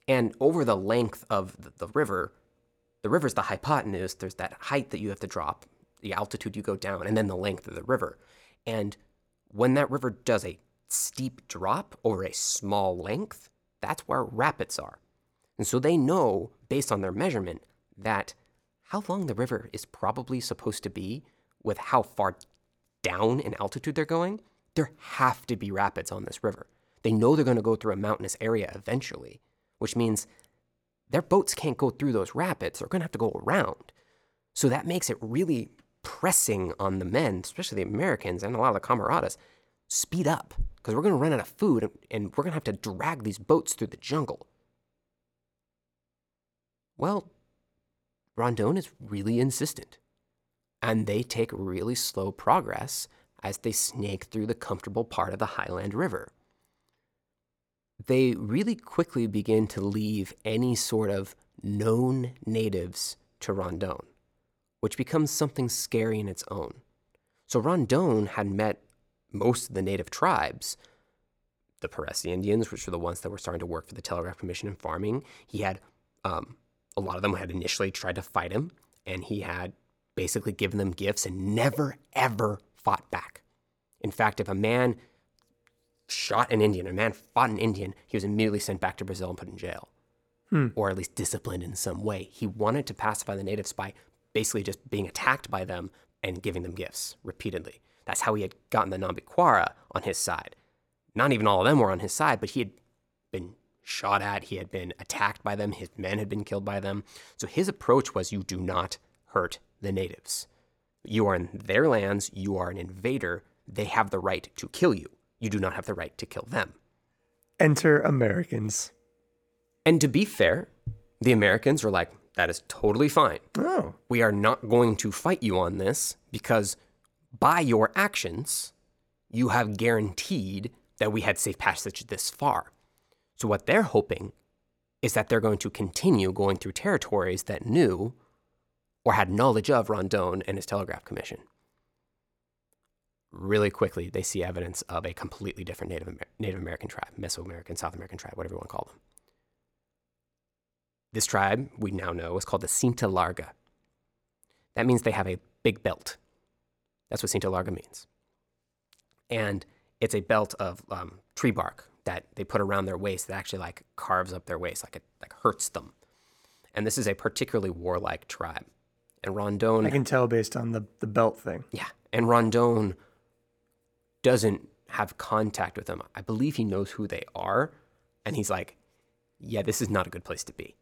S1: And over the length of the, the river, the river's the hypotenuse. There's that height that you have to drop, the altitude you go down, and then the length of the river. And when that river does a steep drop over a small length, that's where rapids are. And so they know, based on their measurement, that how long the river is probably supposed to be with how far down in altitude they're going, there have to be rapids on this river. They know they're going to go through a mountainous area eventually, which means their boats can't go through those rapids. They're going to have to go around. So that makes it really pressing on the men, especially the Americans and a lot of the camaradas, speed up because we're going to run out of food and we're going to have to drag these boats through the jungle. Well, Rondon is really insistent and they take really slow progress as they snake through the comfortable part of the Highland River. They really quickly begin to leave any sort of known natives to Rondon, which becomes something scary in its own. So Rondon had met most of the native tribes, the Parecé Indians, which were the ones that were starting to work for the Telegraph Commission in farming. He had um, a lot of them had initially tried to fight him, and he had basically given them gifts and never, ever fought back. In fact, if a man shot an Indian, a man fought an Indian, he was immediately sent back to Brazil and put in jail, hmm. or at least disciplined in some way. He wanted to pacify the natives by basically just being attacked by them and giving them gifts repeatedly. That's how he had gotten the Nambiquara on his side. Not even all of them were on his side, but he had shot at, he had been attacked by them, his men had been killed by them. So his approach was you do not hurt the natives. You are in their lands, you are an invader, they have the right to kill you. You do not have the right to kill them.
S2: Enter Americans.
S1: And to be fair, the Americans are like, that is totally fine.
S2: Oh.
S1: We are not going to fight you on this because by your actions, you have guaranteed that we had safe passage this far. So, what they're hoping is that they're going to continue going through territories that knew or had knowledge of Rondon and his telegraph commission. Really quickly, they see evidence of a completely different Native, Amer- Native American tribe, Mesoamerican, South American tribe, whatever you want to call them. This tribe, we now know, is called the Cinta Larga. That means they have a big belt. That's what Cinta Larga means. And it's a belt of um, tree bark that they put around their waist that actually like carves up their waist, like it like hurts them. And this is a particularly warlike tribe. And Rondon.
S2: I can tell based on the, the belt thing.
S1: Yeah. And Rondon doesn't have contact with them. I believe he knows who they are. And he's like, yeah, this is not a good place to be.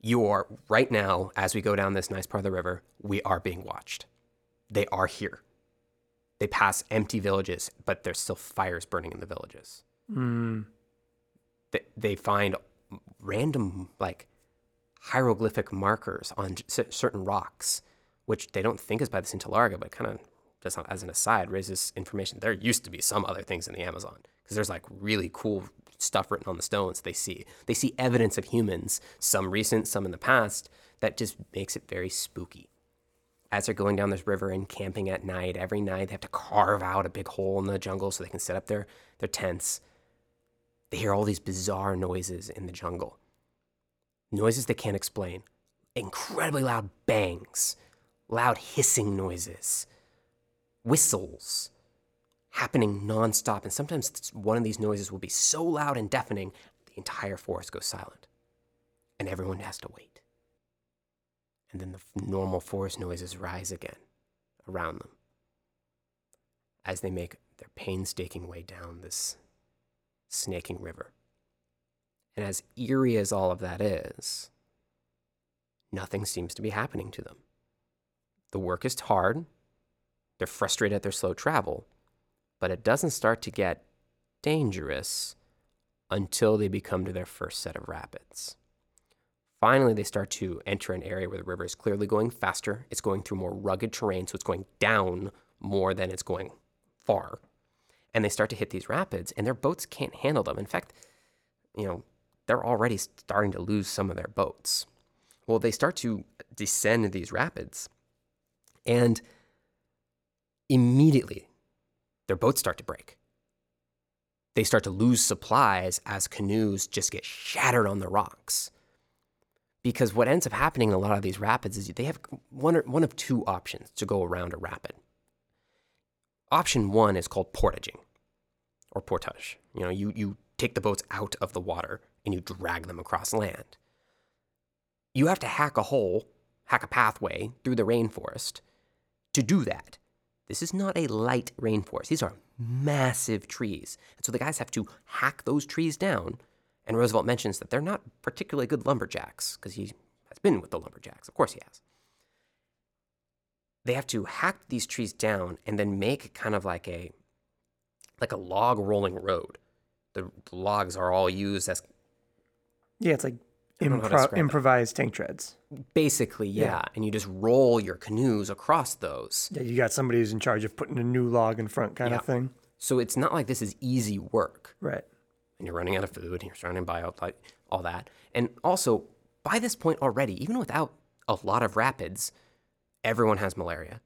S1: You are, right now, as we go down this nice part of the river, we are being watched. They are here. They pass empty villages, but there's still fires burning in the villages.
S2: Mm.
S1: They, they find random, like, hieroglyphic markers on certain rocks, which they don't think is by the Cinta Larga, but kind of just as an aside raises information. There used to be some other things in the Amazon because there's like really cool stuff written on the stones they see. They see evidence of humans, some recent, some in the past, that just makes it very spooky. As they're going down this river and camping at night, every night they have to carve out a big hole in the jungle so they can set up their, their tents. They hear all these bizarre noises in the jungle noises they can't explain, incredibly loud bangs, loud hissing noises, whistles happening nonstop. And sometimes one of these noises will be so loud and deafening, the entire forest goes silent. And everyone has to wait. And then the normal forest noises rise again around them. as they make their painstaking way down this snaking river. And as eerie as all of that is, nothing seems to be happening to them. The work is hard, they're frustrated at their slow travel, but it doesn't start to get dangerous until they become to their first set of rapids. Finally, they start to enter an area where the river is clearly going faster. It's going through more rugged terrain, so it's going down more than it's going far. And they start to hit these rapids, and their boats can't handle them. In fact, you know, they're already starting to lose some of their boats. Well, they start to descend these rapids, and immediately their boats start to break. They start to lose supplies as canoes just get shattered on the rocks. Because what ends up happening in a lot of these rapids is they have one, or, one of two options to go around a rapid. Option one is called portaging or portage. You know, you, you take the boats out of the water and you drag them across land. You have to hack a hole, hack a pathway through the rainforest to do that. This is not a light rainforest. These are massive trees. And so the guys have to hack those trees down. And Roosevelt mentions that they're not particularly good lumberjacks because he has been with the lumberjacks. Of course he has. They have to hack these trees down and then make kind of like a like a log rolling road. The logs are all used as
S2: yeah, it's like impro- improvised tank treads.
S1: Basically, yeah. yeah. And you just roll your canoes across those.
S2: Yeah, you got somebody who's in charge of putting a new log in front, kind yeah. of thing.
S1: So it's not like this is easy work.
S2: Right.
S1: And you're running out of food, and you're surrounded by all, like, all that. And also, by this point already, even without a lot of rapids, everyone has malaria.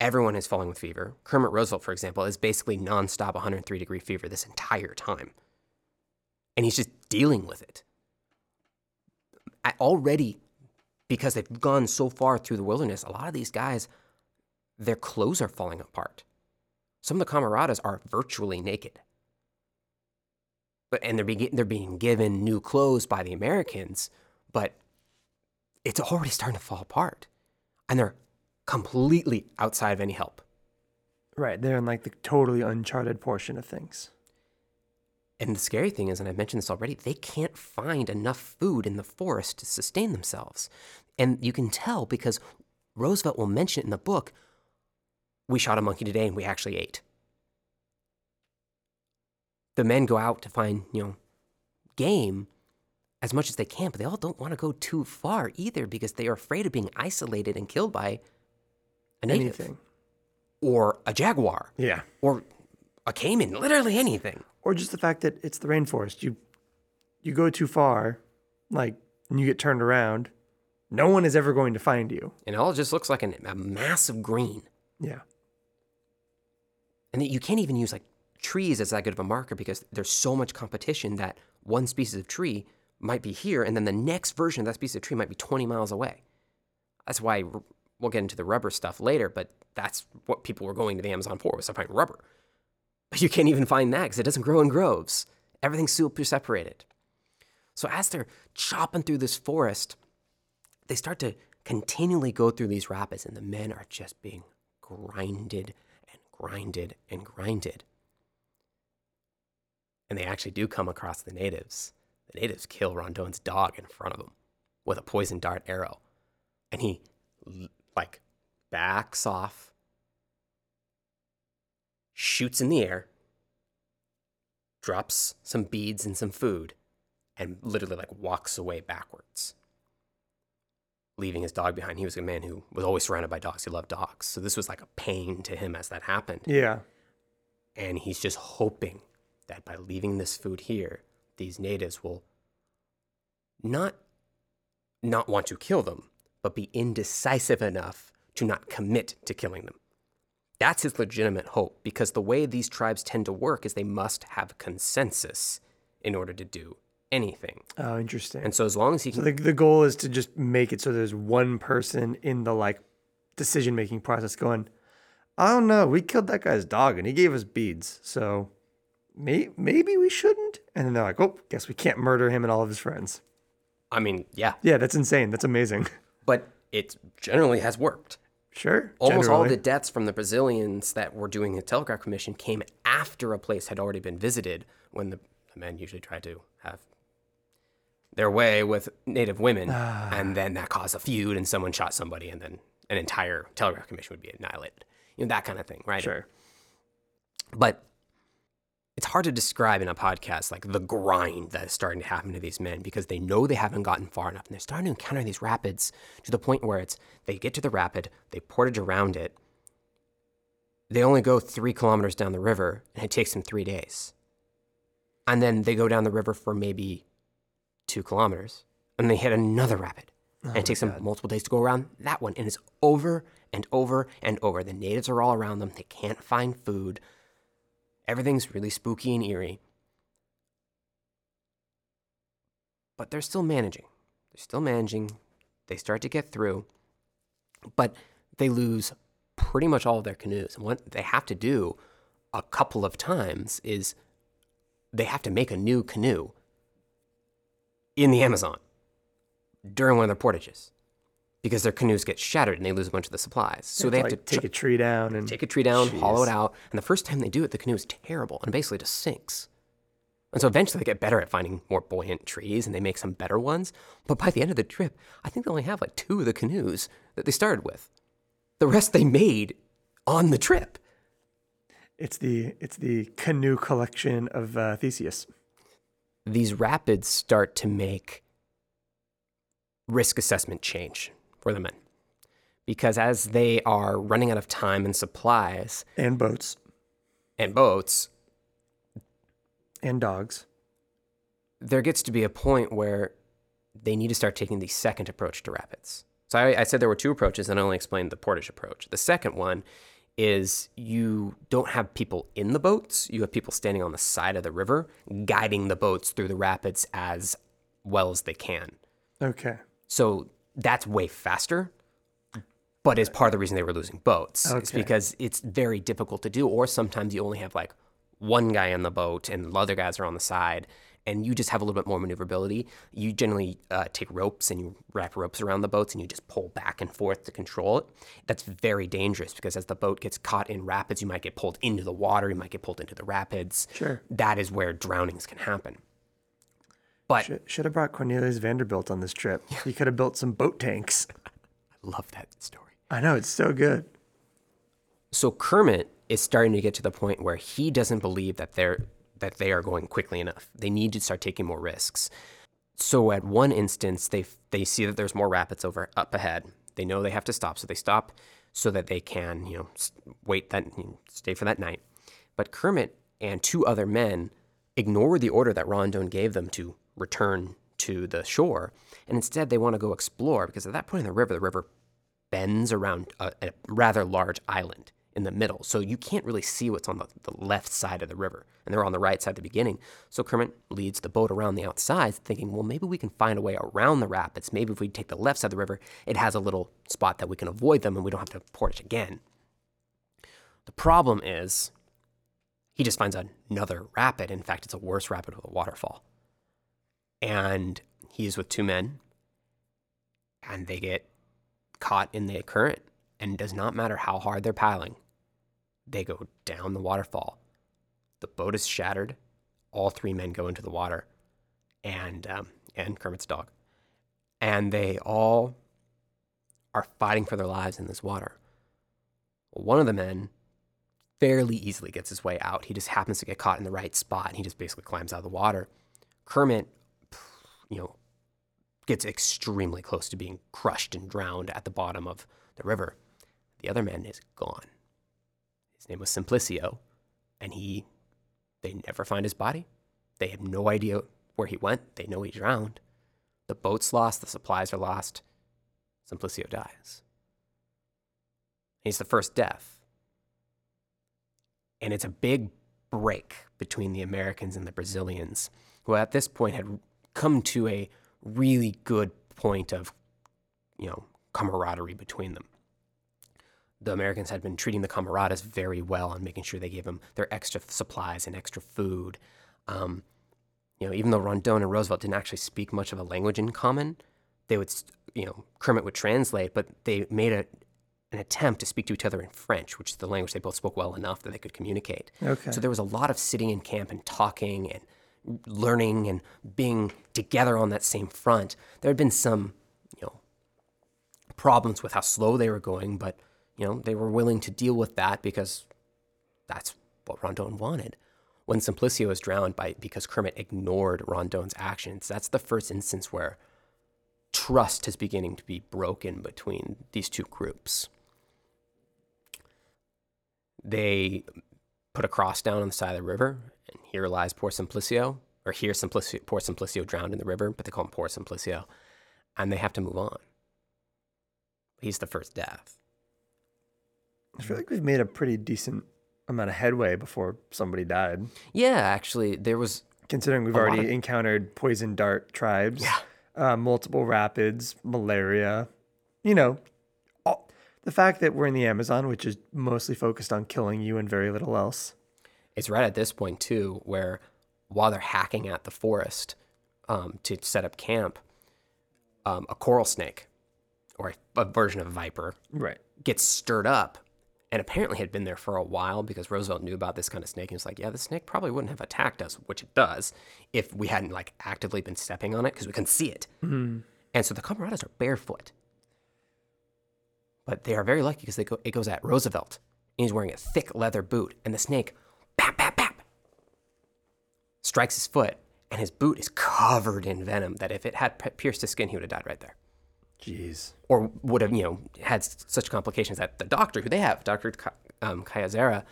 S1: Everyone is falling with fever. Kermit Roosevelt, for example, is basically nonstop 103 degree fever this entire time. And he's just dealing with it already because they've gone so far through the wilderness, a lot of these guys, their clothes are falling apart. Some of the camaradas are virtually naked. But, and they're, be, they're being given new clothes by the Americans, but it's already starting to fall apart. And they're completely outside of any help.
S2: Right. They're in like the totally uncharted portion of things.
S1: And the scary thing is, and I've mentioned this already, they can't find enough food in the forest to sustain themselves. And you can tell because Roosevelt will mention it in the book we shot a monkey today and we actually ate. The men go out to find, you know, game as much as they can, but they all don't want to go too far either because they are afraid of being isolated and killed by a native. Anything. Or a jaguar.
S2: Yeah.
S1: Or a caiman, literally anything
S2: or just the fact that it's the rainforest. You you go too far, like, and you get turned around. No one is ever going to find you.
S1: And it all just looks like an, a massive green.
S2: Yeah.
S1: And you can't even use like trees as that good of a marker because there's so much competition that one species of tree might be here, and then the next version of that species of tree might be 20 miles away. That's why we'll get into the rubber stuff later, but that's what people were going to the Amazon for was to find rubber. But you can't even find that because it doesn't grow in groves. Everything's super separated. So as they're chopping through this forest, they start to continually go through these rapids, and the men are just being grinded and grinded and grinded. And they actually do come across the natives. The natives kill Rondon's dog in front of them with a poison dart arrow. And he, like, backs off shoots in the air, drops some beads and some food, and literally like walks away backwards, leaving his dog behind. He was a man who was always surrounded by dogs. He loved dogs. So this was like a pain to him as that happened.
S2: Yeah.
S1: And he's just hoping that by leaving this food here, these natives will not not want to kill them, but be indecisive enough to not commit to killing them. That's his legitimate hope because the way these tribes tend to work is they must have consensus in order to do anything.
S2: Oh, interesting.
S1: And so as long as he
S2: can So the, the goal is to just make it so there's one person in the like decision making process going, I don't know, we killed that guy's dog and he gave us beads. So may, maybe we shouldn't. And then they're like, "Oh, guess we can't murder him and all of his friends."
S1: I mean, yeah.
S2: Yeah, that's insane. That's amazing.
S1: But it generally has worked.
S2: Sure.
S1: Almost all the deaths from the Brazilians that were doing the telegraph commission came after a place had already been visited when the, the men usually tried to have their way with native women.
S2: Ah.
S1: and then that caused a feud and someone shot somebody and then an entire telegraph commission would be annihilated. You know, that kind of thing, right?
S2: Sure.
S1: But it's hard to describe in a podcast like the grind that is starting to happen to these men because they know they haven't gotten far enough and they're starting to encounter these rapids to the point where it's they get to the rapid, they portage around it, they only go three kilometers down the river and it takes them three days. And then they go down the river for maybe two kilometers and they hit another rapid. Oh and it takes them multiple days to go around that one. And it's over and over and over. The natives are all around them. They can't find food. Everything's really spooky and eerie. But they're still managing. They're still managing. They start to get through. But they lose pretty much all of their canoes. And what they have to do a couple of times is they have to make a new canoe in the Amazon during one of their portages because their canoes get shattered and they lose a bunch of the supplies. So they have
S2: like,
S1: to
S2: take a tree down and
S1: take a tree down, hollow it out, and the first time they do it, the canoe is terrible and basically just sinks. And so eventually they get better at finding more buoyant trees and they make some better ones. But by the end of the trip, I think they only have like two of the canoes that they started with. The rest they made on the trip.
S2: It's the it's the canoe collection of uh, Theseus.
S1: These rapids start to make risk assessment change for the men. Because as they are running out of time and supplies
S2: and boats
S1: and boats,
S2: and dogs.
S1: there gets to be a point where they need to start taking the second approach to rapids. So I, I said there were two approaches, and I only explained the portage approach. The second one is you don't have people in the boats; you have people standing on the side of the river, guiding the boats through the rapids as well as they can.
S2: Okay.
S1: So that's way faster, but is part of the reason they were losing boats. It's because it's very difficult to do, or sometimes you only have like one guy in the boat and the other guys are on the side, and you just have a little bit more maneuverability. You generally uh, take ropes and you wrap ropes around the boats and you just pull back and forth to control it. That's very dangerous because as the boat gets caught in rapids, you might get pulled into the water, you might get pulled into the rapids.
S2: Sure.
S1: That is where drownings can happen. But
S2: Should, should have brought Cornelius Vanderbilt on this trip. He could have built some boat tanks.
S1: I love that story.
S2: I know it's so good.
S1: So Kermit is starting to get to the point where he doesn't believe that they're that they are going quickly enough. They need to start taking more risks. So at one instance, they they see that there's more rapids over up ahead. They know they have to stop, so they stop so that they can you know wait that you know, stay for that night. But Kermit and two other men ignore the order that Rondon gave them to return to the shore, and instead they want to go explore because at that point in the river, the river bends around a, a rather large island in the middle. So you can't really see what's on the, the left side of the river. And they're on the right side at the beginning. So Kermit leads the boat around the outside, thinking, well, maybe we can find a way around the rapids. Maybe if we take the left side of the river, it has a little spot that we can avoid them and we don't have to portage again. The problem is he just finds another rapid. In fact, it's a worse rapid with a waterfall. And he's with two men, and they get caught in the current. And it does not matter how hard they're paddling, they go down the waterfall. The boat is shattered. All three men go into the water, and um, and Kermit's dog, and they all are fighting for their lives in this water. One of the men fairly easily gets his way out. He just happens to get caught in the right spot, and he just basically climbs out of the water. Kermit, you know, gets extremely close to being crushed and drowned at the bottom of the river. The other man is gone. His name was Simplicio, and he, they never find his body. They have no idea where he went. They know he drowned. The boat's lost, the supplies are lost. Simplicio dies. He's the first death. And it's a big break between the Americans and the Brazilians, who at this point had come to a really good point of, you know, camaraderie between them. The Americans had been treating the camaradas very well and making sure they gave them their extra supplies and extra food. Um, you know, even though Rondon and Roosevelt didn't actually speak much of a language in common, they would, you know, Kermit would translate, but they made a, an attempt to speak to each other in French, which is the language they both spoke well enough that they could communicate.
S2: Okay.
S1: So there was a lot of sitting in camp and talking and learning and being together on that same front. There had been some, you know, problems with how slow they were going, but you know, they were willing to deal with that because that's what Rondon wanted. When Simplicio was drowned by because Kermit ignored Rondon's actions, that's the first instance where trust is beginning to be broken between these two groups. They put a cross down on the side of the river, and here lies poor Simplicio, or here Simplicio, poor Simplicio drowned in the river, but they call him poor Simplicio, and they have to move on. He's the first death.
S2: I feel like we've made a pretty decent amount of headway before somebody died.
S1: Yeah, actually, there was.
S2: Considering we've already of... encountered poison dart tribes,
S1: yeah.
S2: uh, multiple rapids, malaria, you know, all, the fact that we're in the Amazon, which is mostly focused on killing you and very little else.
S1: It's right at this point, too, where while they're hacking at the forest um, to set up camp, um, a coral snake, or a, a version of a viper,
S2: right.
S1: gets stirred up and apparently had been there for a while because Roosevelt knew about this kind of snake and was like, yeah, the snake probably wouldn't have attacked us, which it does, if we hadn't like actively been stepping on it because we can see it.
S2: Mm-hmm.
S1: And so the camaradas are barefoot, but they are very lucky because go, it goes at Roosevelt, and he's wearing a thick leather boot, and the snake, bap bap bap, strikes his foot, and his boot is covered in venom. That if it had pierced his skin, he would have died right there.
S2: Jeez.
S1: Or would have, you know, had such complications that the doctor who they have, Dr. Um, Cajazeira,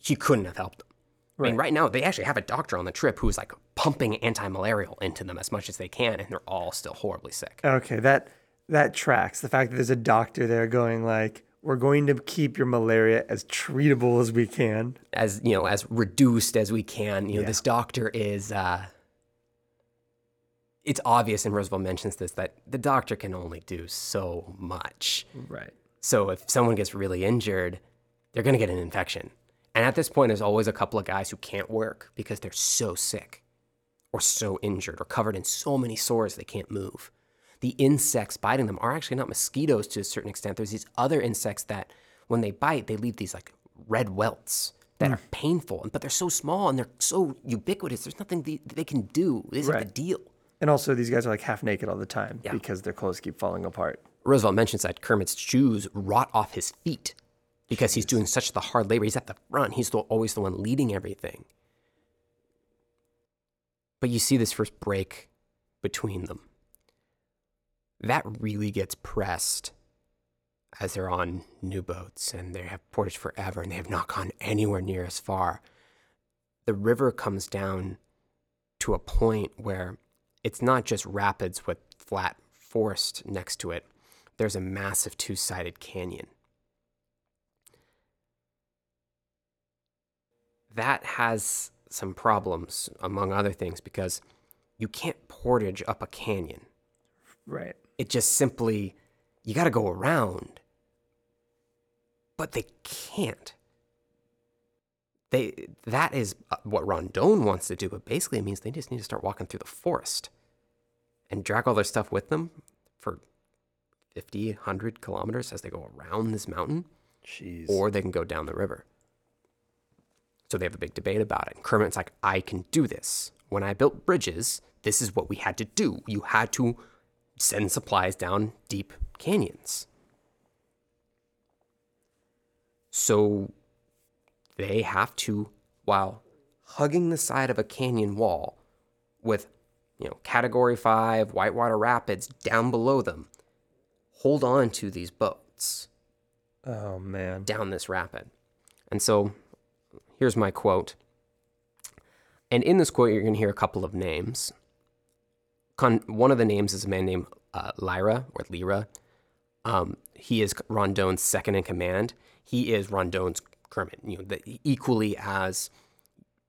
S1: he couldn't have helped them. Right. I mean, right now they actually have a doctor on the trip who's like pumping anti-malarial into them as much as they can, and they're all still horribly sick.
S2: Okay, that that tracks. The fact that there's a doctor there going like, "We're going to keep your malaria as treatable as we can,
S1: as you know, as reduced as we can." You know, yeah. this doctor is uh, it's obvious, and Roosevelt mentions this, that the doctor can only do so much.
S2: Right.
S1: So if someone gets really injured, they're going to get an infection. And at this point, there's always a couple of guys who can't work because they're so sick or so injured or covered in so many sores they can't move. The insects biting them are actually not mosquitoes to a certain extent. There's these other insects that, when they bite, they leave these like red welts that mm. are painful, but they're so small and they're so ubiquitous. There's nothing they, they can do. This right. is the deal.
S2: And also, these guys are like half naked all the time yeah. because their clothes keep falling apart.
S1: Roosevelt mentions that Kermit's shoes rot off his feet because Jeez. he's doing such the hard labor. He's at the front. He's the, always the one leading everything. But you see this first break between them. That really gets pressed as they're on new boats and they have portage forever and they have not gone anywhere near as far. The river comes down to a point where it's not just rapids with flat forest next to it, there's a massive two sided canyon. That has some problems, among other things, because you can't portage up a canyon.
S2: Right.
S1: It just simply, you got to go around. But they can't. They, that is uh, what Rondon wants to do, but basically it means they just need to start walking through the forest and drag all their stuff with them for 50, 100 kilometers as they go around this mountain.
S2: Jeez.
S1: Or they can go down the river. So they have a big debate about it. And Kermit's like, I can do this. When I built bridges, this is what we had to do. You had to send supplies down deep canyons. So they have to, while hugging the side of a canyon wall with you know, category five, whitewater rapids down below them, hold on to these boats.
S2: Oh, man.
S1: Down this rapid. And so here's my quote. And in this quote, you're going to hear a couple of names. Con- one of the names is a man named uh, Lyra or Lyra. Um, he is Rondon's second in command. He is Rondon's Kermit, you know, the, equally as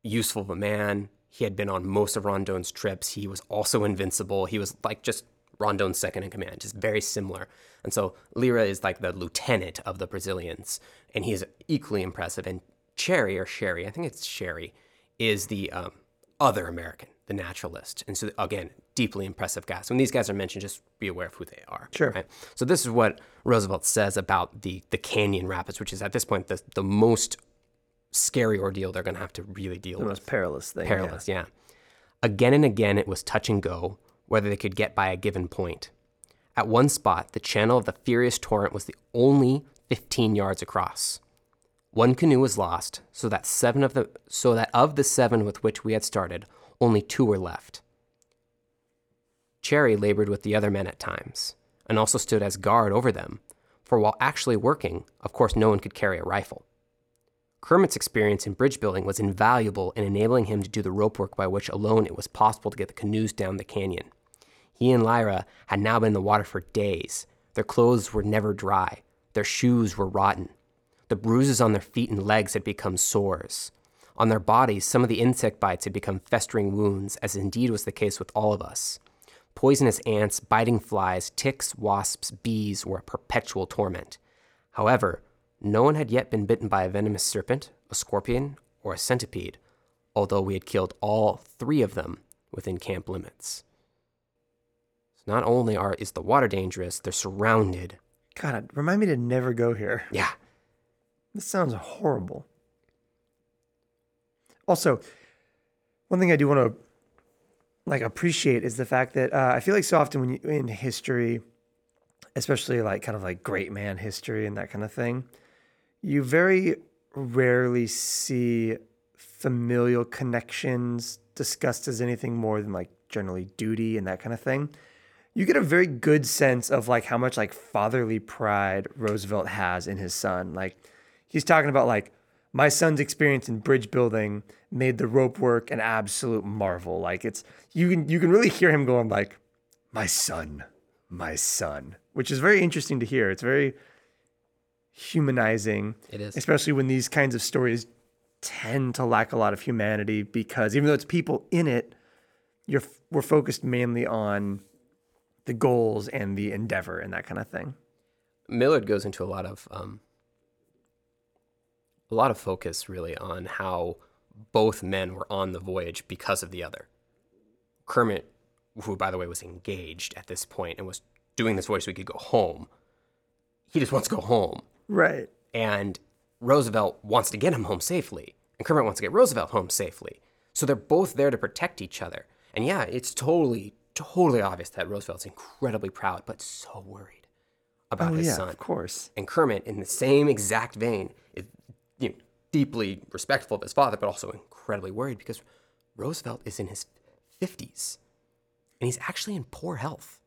S1: useful of a man, he had been on most of Rondon's trips. He was also invincible. He was like just Rondon's second in command, just very similar. And so Lyra is like the lieutenant of the Brazilians, and he is equally impressive. And Cherry or Sherry, I think it's Sherry, is the um, other American, the naturalist. And so, again, deeply impressive guys. When these guys are mentioned, just be aware of who they are.
S2: Sure.
S1: Right? So, this is what Roosevelt says about the, the Canyon Rapids, which is at this point the, the most scary ordeal they're going to have to really deal
S2: the
S1: with.
S2: The most perilous thing.
S1: Perilous, yeah. Again and again, it was touch and go whether they could get by a given point. At one spot, the channel of the furious torrent was the only 15 yards across. One canoe was lost, so that seven of the so that of the seven with which we had started, only two were left. Cherrie labored with the other men at times, and also stood as guard over them, for while actually working, of course no one could carry a rifle. Kermit's experience in bridge building was invaluable in enabling him to do the rope work by which alone it was possible to get the canoes down the canyon. He and Lyra had now been in the water for days. Their clothes were never dry, their shoes were rotten. The bruises on their feet and legs had become sores. On their bodies, some of the insect bites had become festering wounds, as indeed was the case with all of us. Poisonous ants, biting flies, ticks, wasps, bees were a perpetual torment. However, no one had yet been bitten by a venomous serpent, a scorpion, or a centipede, although we had killed all three of them within camp limits. So not only are is the water dangerous, they're surrounded.
S2: God, remind me to never go here.
S1: Yeah.
S2: This sounds horrible. Also, one thing I do want to like appreciate is the fact that uh, I feel like so often when you in history, especially like kind of like great man history and that kind of thing, you very rarely see familial connections discussed as anything more than like generally duty and that kind of thing. You get a very good sense of like how much like fatherly pride Roosevelt has in his son. Like he's talking about like my son's experience in bridge building made the rope work an absolute marvel. Like it's you can you can really hear him going like my son, my son, which is very interesting to hear. It's very humanizing.
S1: It is.
S2: Especially when these kinds of stories tend to lack a lot of humanity because even though it's people in it, you're we're focused mainly on the goals and the endeavor and that kind of thing.
S1: Millard goes into a lot of um, a lot of focus really on how both men were on the voyage because of the other. Kermit, who by the way was engaged at this point and was doing this voyage so he could go home, he just wants to go home.
S2: Right.
S1: And Roosevelt wants to get him home safely, and Kermit wants to get Roosevelt home safely. So they're both there to protect each other. And yeah, it's totally, totally obvious that Roosevelt's incredibly proud, but so worried about
S2: oh,
S1: his
S2: yeah,
S1: son.
S2: Of course.
S1: And Kermit, in the same exact vein, is you know, deeply respectful of his father, but also incredibly worried because Roosevelt is in his 50s and he's actually in poor health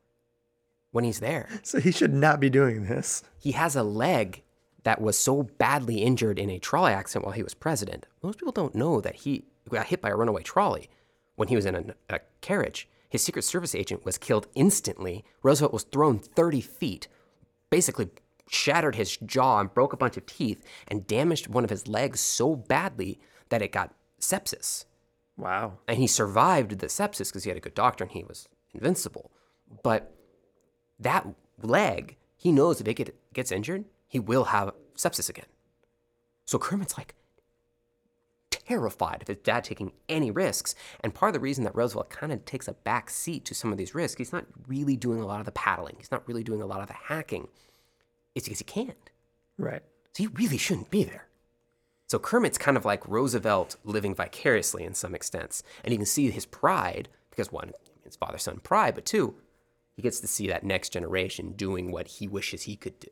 S1: when he's there.
S2: So he should not be doing this.
S1: He has a leg that was so badly injured in a trolley accident while he was president. Most people don't know that he got hit by a runaway trolley when he was in a, a carriage. His Secret Service agent was killed instantly. Roosevelt was thrown 30 feet, basically shattered his jaw and broke a bunch of teeth and damaged one of his legs so badly that it got sepsis.
S2: Wow.
S1: And he survived the sepsis because he had a good doctor and he was invincible. But that leg, he knows if it get, gets injured, he will have sepsis again. So Kermit's like terrified of his dad taking any risks. And part of the reason that Roosevelt kind of takes a back seat to some of these risks, he's not really doing a lot of the paddling, he's not really doing a lot of the hacking, is because he can't.
S2: Right.
S1: So he really shouldn't be there. So Kermit's kind of like Roosevelt living vicariously in some extents. And you can see his pride, because one, his father son pride, but two, he gets to see that next generation doing what he wishes he could do.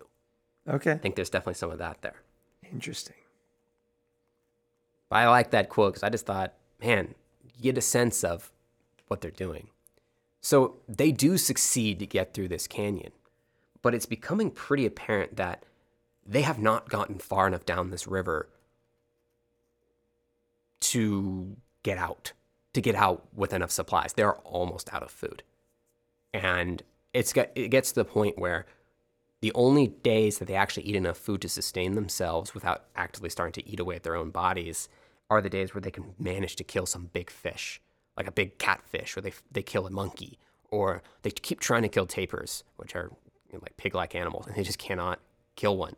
S2: Okay.
S1: I think there's definitely some of that there.
S2: Interesting.
S1: But I like that quote because I just thought, man, you get a sense of what they're doing. So they do succeed to get through this canyon, but it's becoming pretty apparent that they have not gotten far enough down this river to get out, to get out with enough supplies. They're almost out of food. And it's got, it gets to the point where the only days that they actually eat enough food to sustain themselves without actively starting to eat away at their own bodies are the days where they can manage to kill some big fish, like a big catfish, or they, they kill a monkey, or they keep trying to kill tapirs, which are like pig like animals, and they just cannot kill one.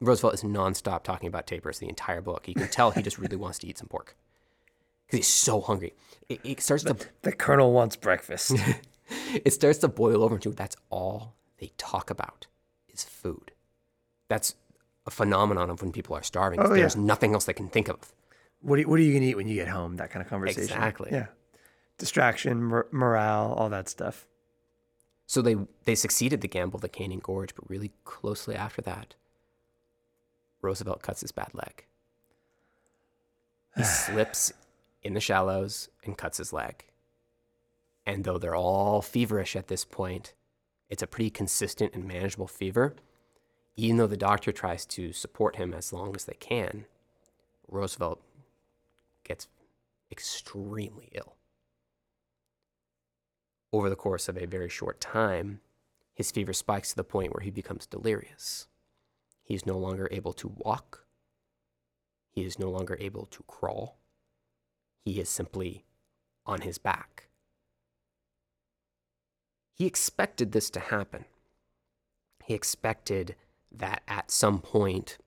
S1: Roosevelt is nonstop talking about tapirs the entire book. You can tell he just really wants to eat some pork. because he's so hungry. It, it starts
S2: the,
S1: to
S2: the colonel wants breakfast.
S1: it starts to boil over into that's all they talk about is food. That's a phenomenon of when people are starving.
S2: Oh,
S1: There's
S2: yeah.
S1: nothing else they can think of.
S2: what, are, you- what are you going to eat when you get home? That kind of conversation.
S1: Exactly.
S2: Yeah. Distraction, mor- morale, all that stuff.
S1: So they they succeeded the gamble of the Canyon Gorge, but really closely after that, Roosevelt cuts his bad leg. He slips in the shallows and cuts his leg. And though they're all feverish at this point, it's a pretty consistent and manageable fever. Even though the doctor tries to support him as long as they can, Roosevelt gets extremely ill over the course of a very short time, his fever spikes to the point where he becomes delirious. He is no longer able to walk. He is no longer able to crawl. He is simply on his back. He expected this to happen. He expected that at some point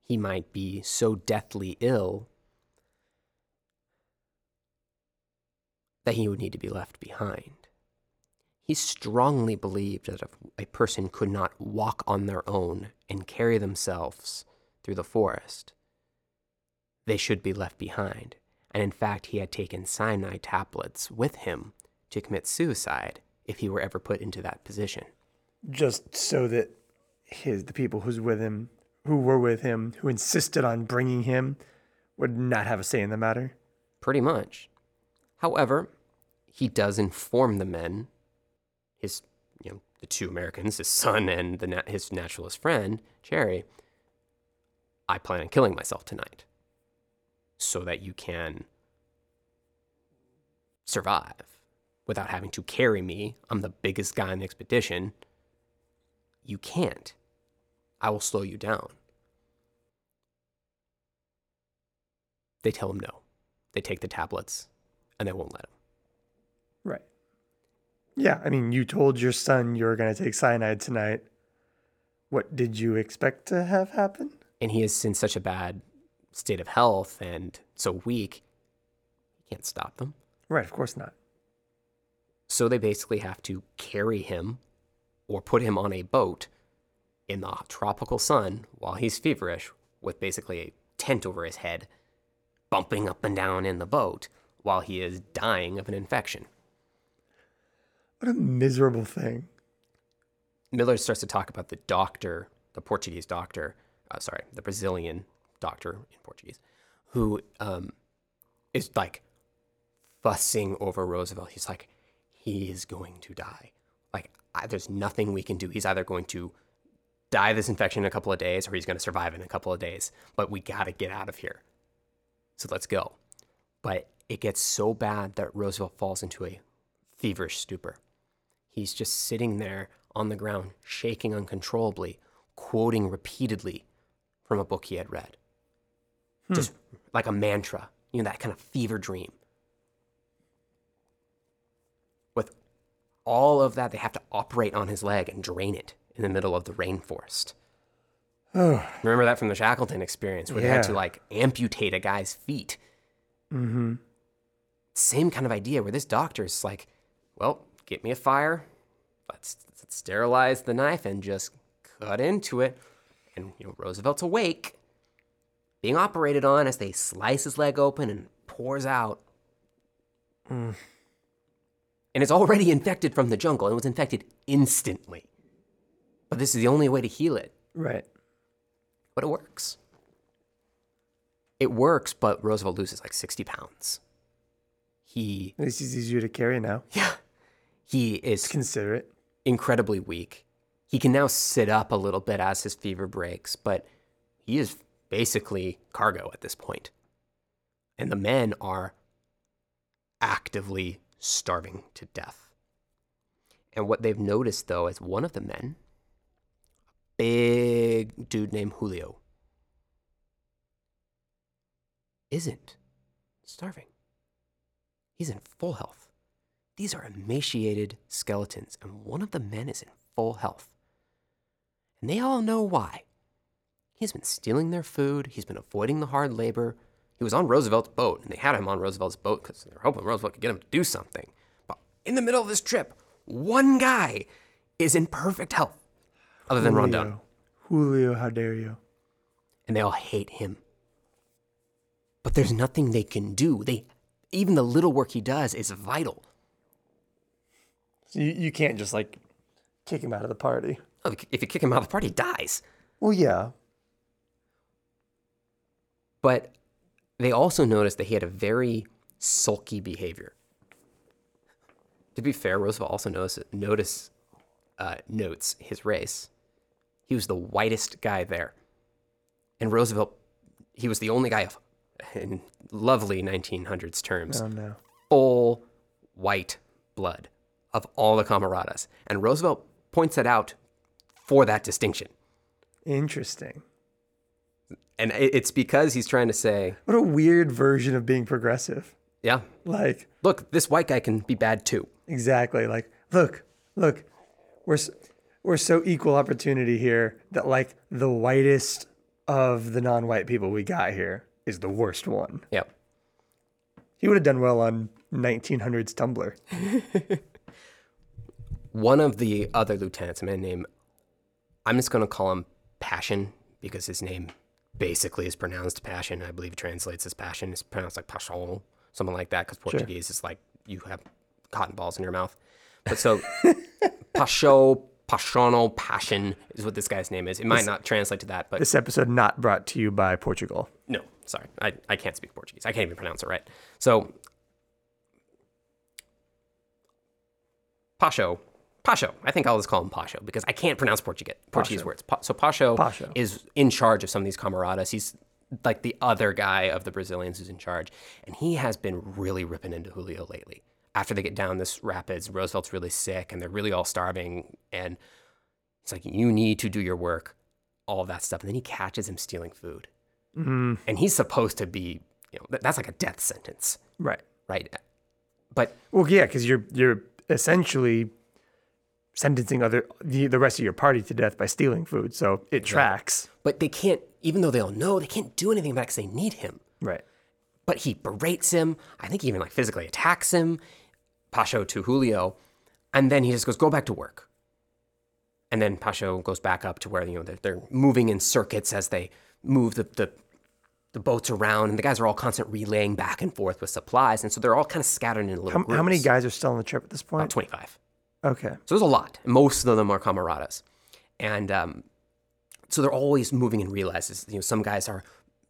S1: he might be so deathly ill that he would need to be left behind. He strongly believed that if a person could not walk on their own and carry themselves through the forest, they should be left behind. And in fact, he had taken cyanide tablets with him to commit suicide if he were ever put into that position.
S2: Just so that his the people who's with him, who were with him, who insisted on bringing him, would not have a say in the matter.
S1: Pretty much. However, he does inform the men, his, you know, the two Americans, his son and the his naturalist friend, Cherrie, I plan on killing myself tonight so that you can survive without having to carry me. I'm the biggest guy on the expedition. You can't. I will slow you down. They tell him no. They take the tablets and they won't let him.
S2: Yeah, I mean, you told your son you were going to take cyanide tonight. What did you expect to have happen?
S1: And he is in such a bad state of health and so weak, he can't stop them.
S2: Right, of course not.
S1: So they basically have to carry him or put him on a boat in the tropical sun while he's feverish with basically a tent over his head, bumping up and down in the boat while he is dying of an infection.
S2: What a miserable thing.
S1: Millard starts to talk about the doctor, the Portuguese doctor, uh, sorry, the Brazilian doctor in Portuguese, who um, is like fussing over Roosevelt. He's like, he is going to die. Like, I, there's nothing we can do. He's either going to die of this infection in a couple of days or he's going to survive in a couple of days. But we got to get out of here. So let's go. But it gets so bad that Roosevelt falls into a feverish stupor. He's just sitting there on the ground, shaking uncontrollably, quoting repeatedly from a book he had read. Just like a mantra, you know, that kind of fever dream. With all of that, they have to operate on his leg and drain it in the middle of the rainforest.
S2: Oh,
S1: Remember that from the Shackleton experience where they had to like amputate a guy's feet.
S2: mm-hmm.
S1: Same kind of idea where this doctor's like, well, get me a fire, let's, let's sterilize the knife and just cut into it. And you know, Roosevelt's awake, being operated on as they slice his leg open and pours out.
S2: Mm.
S1: And it's already infected from the jungle and was infected instantly. But this is the only way to heal it.
S2: Right.
S1: But it works. It works, but Roosevelt loses like 60 pounds. He,
S2: least he's easier to carry now.
S1: yeah, he is
S2: Consider it.
S1: incredibly weak. He can now sit up a little bit as his fever breaks, but he is basically cargo at this point. And the men are actively starving to death. And what they've noticed, though, is one of the men, a big dude named Julio, isn't starving. He's in full health. These are emaciated skeletons, and one of the men is in full health. And they all know why. He's been stealing their food, he's been avoiding the hard labor, He was on Roosevelt's boat, and they had him on Roosevelt's boat because they were hoping Roosevelt could get him to do something. But in the middle of this trip, one guy is in perfect health, other than Rondon.
S2: Julio, how dare you?
S1: And they all hate him. But there's nothing they can do. They, even the little work he does is vital.
S2: So you, you can't just like kick him out of the party.
S1: Oh, if you kick him out of the party, he dies.
S2: Well, yeah.
S1: But they also noticed that he had a very sulky behavior. To be fair, Roosevelt also notice, notice, uh, notes his race. He was the whitest guy there. And Roosevelt, he was the only guy of, in lovely 1900s terms,
S2: Oh no.
S1: full white blood of all the camaradas. And Roosevelt points that out for that distinction.
S2: Interesting.
S1: And it's because he's trying to say,
S2: What a weird version of being progressive.
S1: yeah,
S2: Like
S1: look, this white guy can be bad too.
S2: exactly. Like look, look, we're we're so equal opportunity here that like the whitest of the non-white people we got here is the worst one.
S1: Yep.
S2: He would have done well on 1900s Tumblr.
S1: One of the other lieutenants, a man named, I'm just going to call him Passion because his name basically is pronounced Passion. I believe it translates as Passion. It's pronounced like Passion, something like that, because Portuguese is like you have cotton balls in your mouth. But so, Pacho, Pachono, Passion is what this guy's name is. It might not translate to that, but
S2: This episode not brought to you by Portugal.
S1: no, sorry. I, I can't speak Portuguese. I can't even pronounce it right. So, Pacho, Pacho. I think I'll just call him Pacho because I can't pronounce Portuguese, Portuguese
S2: Pacho.
S1: words. Pa- so, Pacho,
S2: Pacho.
S1: is in charge of some of these camaradas. He's like the other guy of the Brazilians who's in charge. And he has been really ripping into Julio lately. After they get down this rapids, Roosevelt's really sick and they're really all starving. And it's like, you need to do your work, all that stuff. And then he catches him stealing food
S2: Mm,
S1: and he's supposed to be you know, that's like a death sentence
S2: right.
S1: right but
S2: Well, yeah, because you're you're essentially sentencing other the, the rest of your party to death by stealing food, so it tracks.
S1: but they can't even though they all know they can't do anything about it because they need him.
S2: Right.
S1: but he berates him. I think he even like physically attacks him pasho to julio. And then he just goes go back to work. And then pasho goes back up to where you know they're, they're moving in circuits as they move the, the the boats around. And the guys are all constant relaying back and forth with supplies. And so they're all kind of scattered in a little
S2: How,
S1: groups
S2: how many guys are still on the trip at this
S1: about
S2: point?
S1: 25
S2: Okay.
S1: So there's a lot. Most of them are camaradas. And um, so they're always moving in realizes. You know, some guys are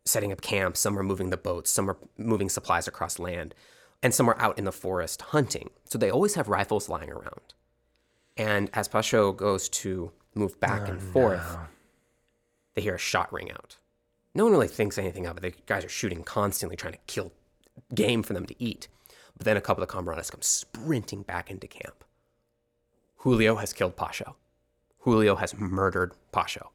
S1: setting up camps, some are moving the boats, some are moving supplies across land, and some are out in the forest hunting. So they always have rifles lying around. And as Pacho goes to move back and forth, they hear a shot ring out. No one really thinks anything of it. The guys are shooting constantly, trying to kill game for them to eat. But then a couple of camaradas come sprinting back into camp. Julio has killed Pasho. Julio has murdered Pasho.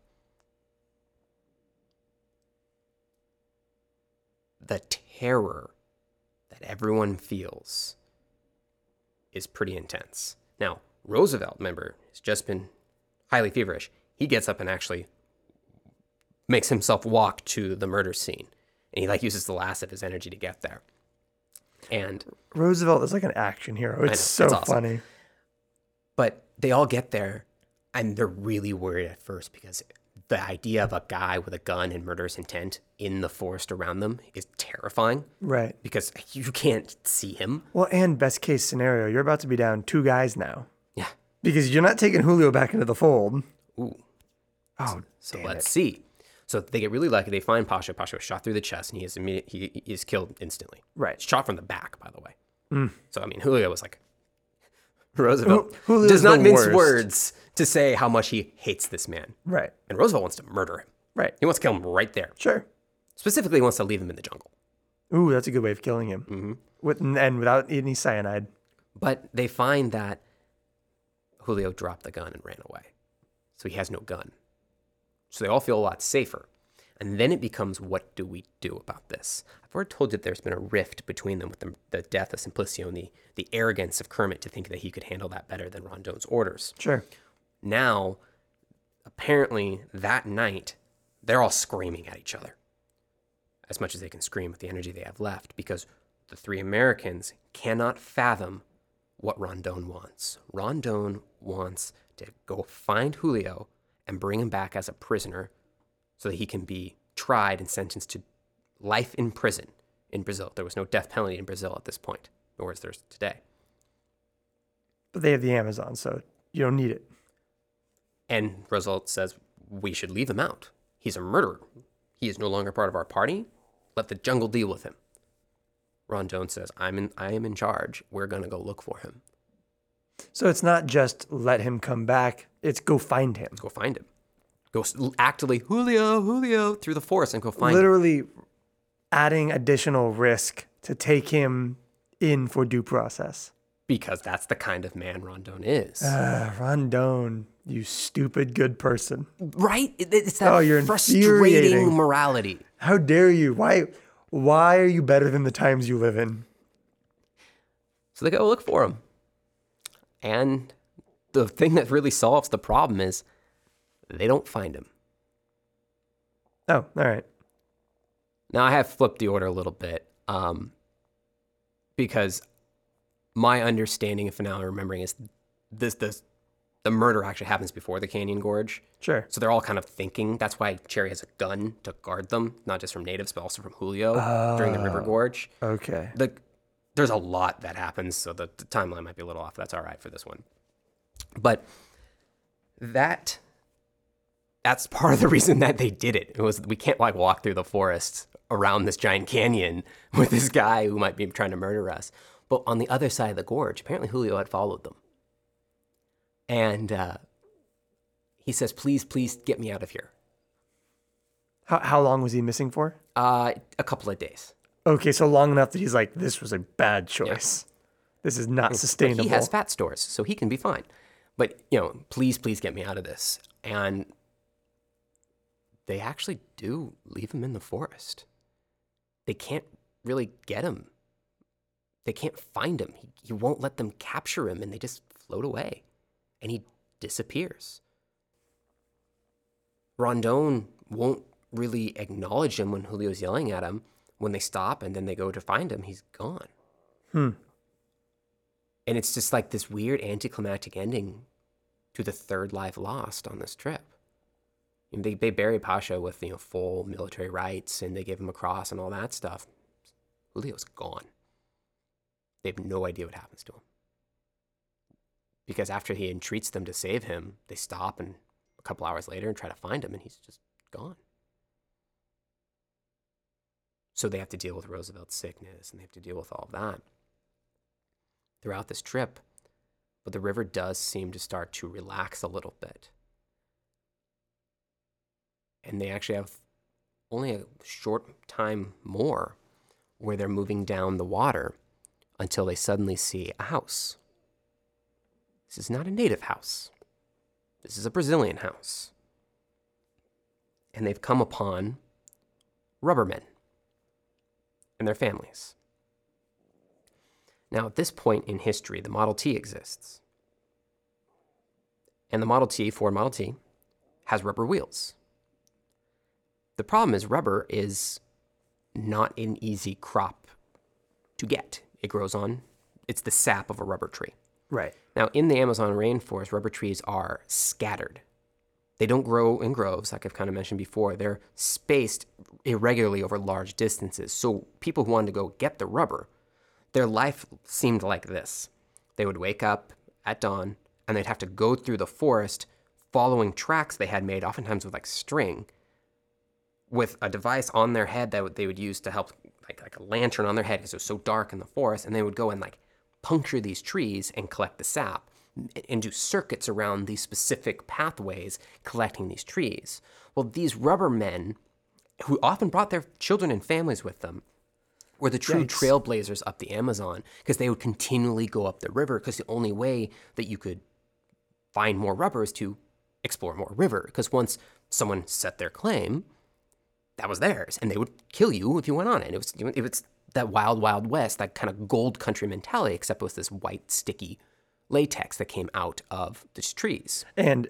S1: The terror that everyone feels is pretty intense. Now, Roosevelt, remember, has just been highly feverish. He gets up and actually makes himself walk to the murder scene. And he like uses the last of his energy to get there. And
S2: Roosevelt is like an action hero. It's
S1: know,
S2: so
S1: it's awesome.
S2: funny.
S1: But they all get there and they're really worried at first because the idea of a guy with a gun and murderous intent in the forest around them is terrifying
S2: Right.
S1: because you can't see him.
S2: Well, and best case scenario, you're about to be down two guys now
S1: Yeah.
S2: because you're not taking Julio back into the fold.
S1: Ooh.
S2: Oh,
S1: So
S2: damn
S1: let's
S2: it.
S1: see. So they get really lucky. They find Pasha. Pasha was shot through the chest and he is immediate. He, he is killed instantly.
S2: Right.
S1: Shot from the back, by the way. Mm. So I mean, Julio was like Roosevelt
S2: Julio's
S1: does not mince
S2: worst.
S1: words to say how much he hates this man,
S2: Right.
S1: and Roosevelt wants to murder him.
S2: Right.
S1: He wants to kill him right there.
S2: Sure.
S1: Specifically, he wants to leave him in the jungle.
S2: Ooh, that's a good way of killing him.
S1: Mm-hmm.
S2: With and without any cyanide.
S1: But they find that Julio dropped the gun and ran away. So he has no gun. So they all feel a lot safer. And then it becomes what do we do about this? I've already told you that there's been a rift between them with the, the death of Simplicio and the, the arrogance of Kermit to think that he could handle that better than Rondon's orders.
S2: Sure.
S1: Now, apparently, that night, they're all screaming at each other. as much as they can scream with the energy they have left because the three Americans cannot fathom what Rondon wants. Rondon wants to go find Julio and bring him back as a prisoner so that he can be tried and sentenced to life in prison in Brazil. There was no death penalty in Brazil at this point, nor is there today.
S2: But they have the Amazon, so you don't need it.
S1: And Roosevelt says we should leave him out. He's a murderer. He is no longer part of our party. Let the jungle deal with him. Rondon says, I'm in, I am in charge. We're going to go look for him.
S2: So it's not just let him come back, it's go find him.
S1: Let's go find him. Go actively, Julio, Julio, through the forest and go find
S2: Literally
S1: him.
S2: adding additional risk to take him in for due process.
S1: Because that's the kind of man Rondon is.
S2: Uh, Rondon, you stupid good person.
S1: Right? It's that oh, you're frustrating morality.
S2: How dare you? Why? Why are you better than the times you live in?
S1: So they go look for him. And the thing that really solves the problem is they don't find him.
S2: Oh, all right.
S1: Now I have flipped the order a little bit um, because my understanding, if now I'm remembering, is this this the murder actually happens before the Canyon Gorge.
S2: Sure.
S1: So they're all kind of thinking. That's why Cherrie has a gun to guard them, not just from natives, but also from Julio during the River oh, Gorge.
S2: Okay.
S1: The, there's a lot that happens, so the, the timeline might be a little off. That's all right for this one. But that that's part of the reason that they did it. It was we can't like walk through the forest around this giant canyon with this guy who might be trying to murder us. But on the other side of the gorge, apparently Julio had followed them. And uh, he says, please, please get me out of here.
S2: How, how long was he missing for?
S1: Uh, a couple of days.
S2: Okay, so long enough that he's like, this was a bad choice. Yeah. This is not sustainable. But
S1: he has fat stores, so he can be fine. But, you know, please, please get me out of this. And they actually do leave him in the forest. They can't really get him. They can't find him. He, he won't let them capture him, and they just float away and he disappears. Rondon won't really acknowledge him when Julio's yelling at him. When they stop and then they go to find him, he's gone.
S2: Hmm.
S1: And it's just like this weird anticlimactic ending to the third life lost on this trip. They, they bury Pasha with you know full military rites and they give him a cross and all that stuff. Julio's gone. They have no idea what happens to him because after he entreats them to save him, they stop and a couple hours later and try to find him, and he's just gone. So they have to deal with Roosevelt's sickness and they have to deal with all of that throughout this trip. But the river does seem to start to relax a little bit. And they actually have only a short time more where they're moving down the water until they suddenly see a house this is not a native house. This is a Brazilian house. And they've come upon rubbermen and their families. Now, at this point in history, the Model T exists. And the Model T, Ford Model T, has rubber wheels. The problem is, rubber is not an easy crop to get. It grows on, it's the sap of a rubber tree.
S2: Right.
S1: Now, in the Amazon rainforest, rubber trees are scattered. They don't grow in groves, like I've kind of mentioned before. They're spaced irregularly over large distances. So, people who wanted to go get the rubber, their life seemed like this. They would wake up at dawn and they'd have to go through the forest following tracks they had made, oftentimes with like string, with a device on their head that they would use to help, like, like a lantern on their head because it was so dark in the forest. And they would go and like puncture these trees and collect the sap and do circuits around these specific pathways collecting these trees. Well, these rubber men, who often brought their children and families with them, were the true Yikes. trailblazers up the Amazon because they would continually go up the river because the only way that you could find more rubber is to explore more river. Because once someone set their claim, that was theirs, and they would kill you if you went on it. It was it was that wild, wild west, that kind of gold country mentality, except it was this white, sticky latex that came out of these trees.
S2: And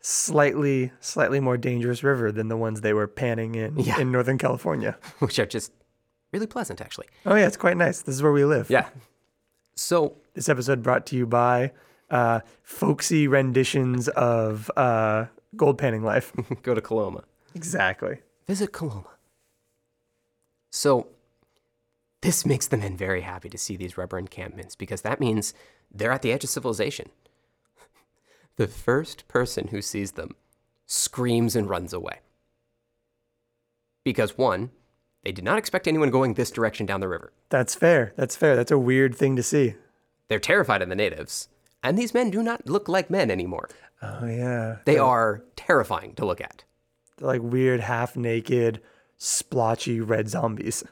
S2: slightly slightly more dangerous river than the ones they were panning in
S1: Yeah.
S2: in Northern California.
S1: which are just really pleasant, actually.
S2: Oh yeah, it's quite nice. This is where we live.
S1: Yeah. So
S2: This episode brought to you by uh, folksy renditions of uh, gold panning life.
S1: go to Coloma.
S2: exactly.
S1: Visit Coloma. So this makes the men very happy to see these rubber encampments because that means they're at the edge of civilization. The first person who sees them screams and runs away. Because one, they did not expect anyone going this direction down the river.
S2: That's fair. That's fair. That's a weird thing to see.
S1: They're terrified of the natives, and these men do not look like men anymore.
S2: Oh yeah.
S1: They are terrifying to look at.
S2: They're like weird, half naked, splotchy red zombies.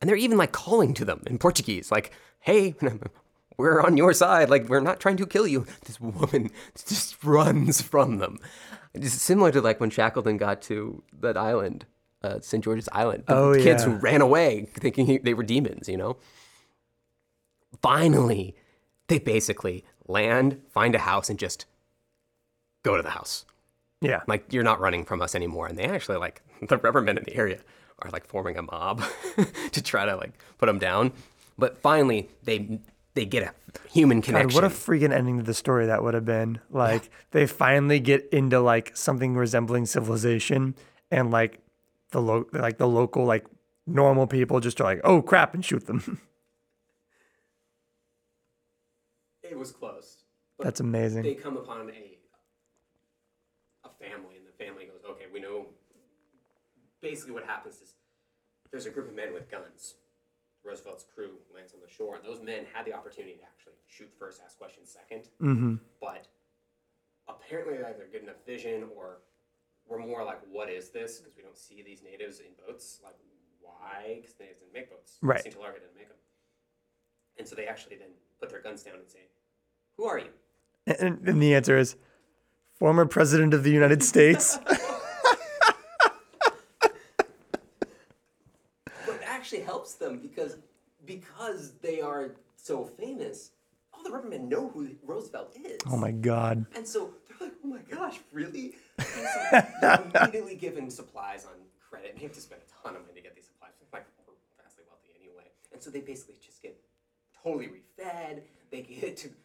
S1: And they're even like calling to them in Portuguese, like, hey, we're on your side. Like, we're not trying to kill you. This woman just runs from them. It's similar to like when Shackleton got to that island, uh, St. George's Island. The
S2: Oh,
S1: kids
S2: yeah.
S1: who ran away thinking he, they were demons, you know? Finally, they basically land, find a house, and just go to the house.
S2: Yeah.
S1: Like, you're not running from us anymore. And they actually, like, the rubber men in the area are like forming a mob to try to like put them down. But finally, they they get a human connection.
S2: God, what a freaking ending to the story that would have been. Like they finally get into like something resembling civilization and like the lo- like the local like normal people just are like, "Oh crap," and shoot them.
S1: it was close.
S2: That's amazing.
S1: they come upon a a family, and the family goes, "Okay, we know." Basically, what happens is there's a group of men with guns. Roosevelt's crew lands on the shore, and those men had the opportunity to actually shoot first, ask questions 2nd
S2: Mm-hmm.
S1: But apparently, they either good enough vision or we're more like, "What is this?" Because we don't see these natives in boats. Like, why? Because the natives didn't make boats.
S2: Right.
S1: Cinta Larga didn't make them. And so they actually then put their guns down and say, "Who are you?"
S2: And, and the answer is former president of the United States.
S1: But it actually helps them because because they are so famous, all the rubbermen know who Roosevelt is.
S2: oh my god.
S1: And so they're like, oh my gosh, really? And so they're immediately given supplies on credit. And you have to spend a ton of money to get these supplies. Like, we're vastly wealthy anyway. And so they basically just get totally refed. They get to you know,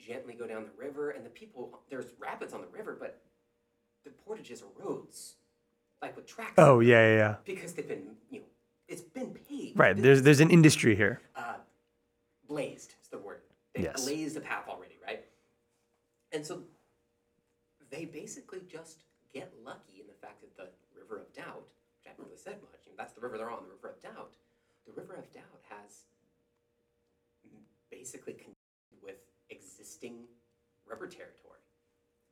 S1: gently go down the river. And the people, there's rapids on the river, but the portages are roads, like with tracks.
S2: Oh yeah, yeah, yeah.
S1: Because they've been, you know, it's been paved.
S2: Right. There's there's an industry here.
S1: uh, blazed is the word. They
S2: Yes.
S1: blazed a path already, right? And so they basically just get lucky in the fact that the River of Doubt, which I haven't really said much, you know, that's the river they're on, the River of Doubt. The River of Doubt has basically connected with existing rubber territory.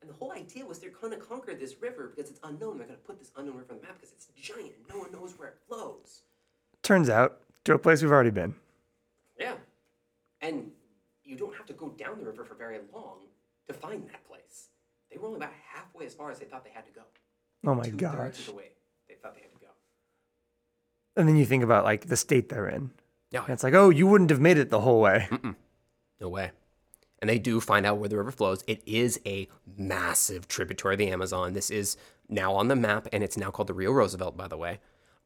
S1: And the whole idea was they're going to conquer this river because it's unknown. They're going to put this unknown river on the map because it's giant and no one knows where it flows.
S2: Turns out to a place we've already been.
S1: Yeah. And you don't have to go down the river for very long to find that place. They were only about halfway as far as they thought they had to go.
S2: Oh my
S1: Two-thirds
S2: gosh.
S1: of the way they thought they had to go.
S2: And then you think about like the state they're in.
S1: Yeah.
S2: And it's like, oh, you wouldn't have made it the whole way.
S1: no way. And they do find out where the river flows. It is a massive tributary of the Amazon. This is now on the map, and it's now called the Rio Roosevelt, by the way,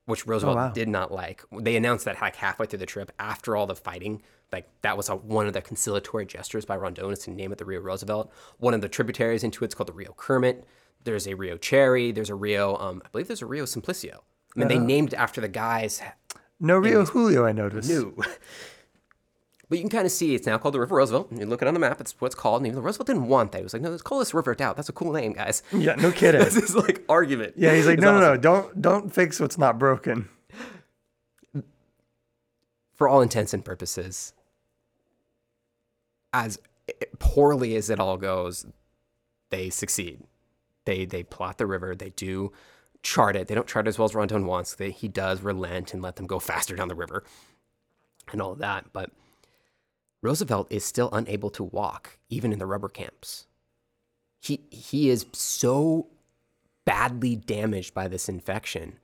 S1: which Roosevelt
S2: wow.
S1: did not like. They announced that like halfway through the trip, after all the fighting, like that was a, one of the conciliatory gestures by Rondon is to name it the Rio Roosevelt. One of the tributaries into it's called the Rio Kermit. There's a Rio Cherrie. There's a Rio, um, I believe there's a Rio Simplicio. I mean, they named it after the guys
S2: No Rio Julio, I noticed.
S1: new. But you can kind of see it's now called the River Roosevelt. You look it on the map, it's what's called. And even Roosevelt didn't want that. He was like, no, let's call this River Doubt. That's a cool name, guys.
S2: Yeah, no kidding.
S1: This is like argument.
S2: Yeah, he's like, no, no, no, don't don't fix what's not broken.
S1: For all intents and purposes, as poorly as it all goes, they succeed. They they plot the river. They do chart it. They don't chart it as well as Rondon wants. They, he does relent and let them go faster down the river, and all of that. But Roosevelt is still unable to walk, even in the rubber camps. He he is so badly damaged by this infection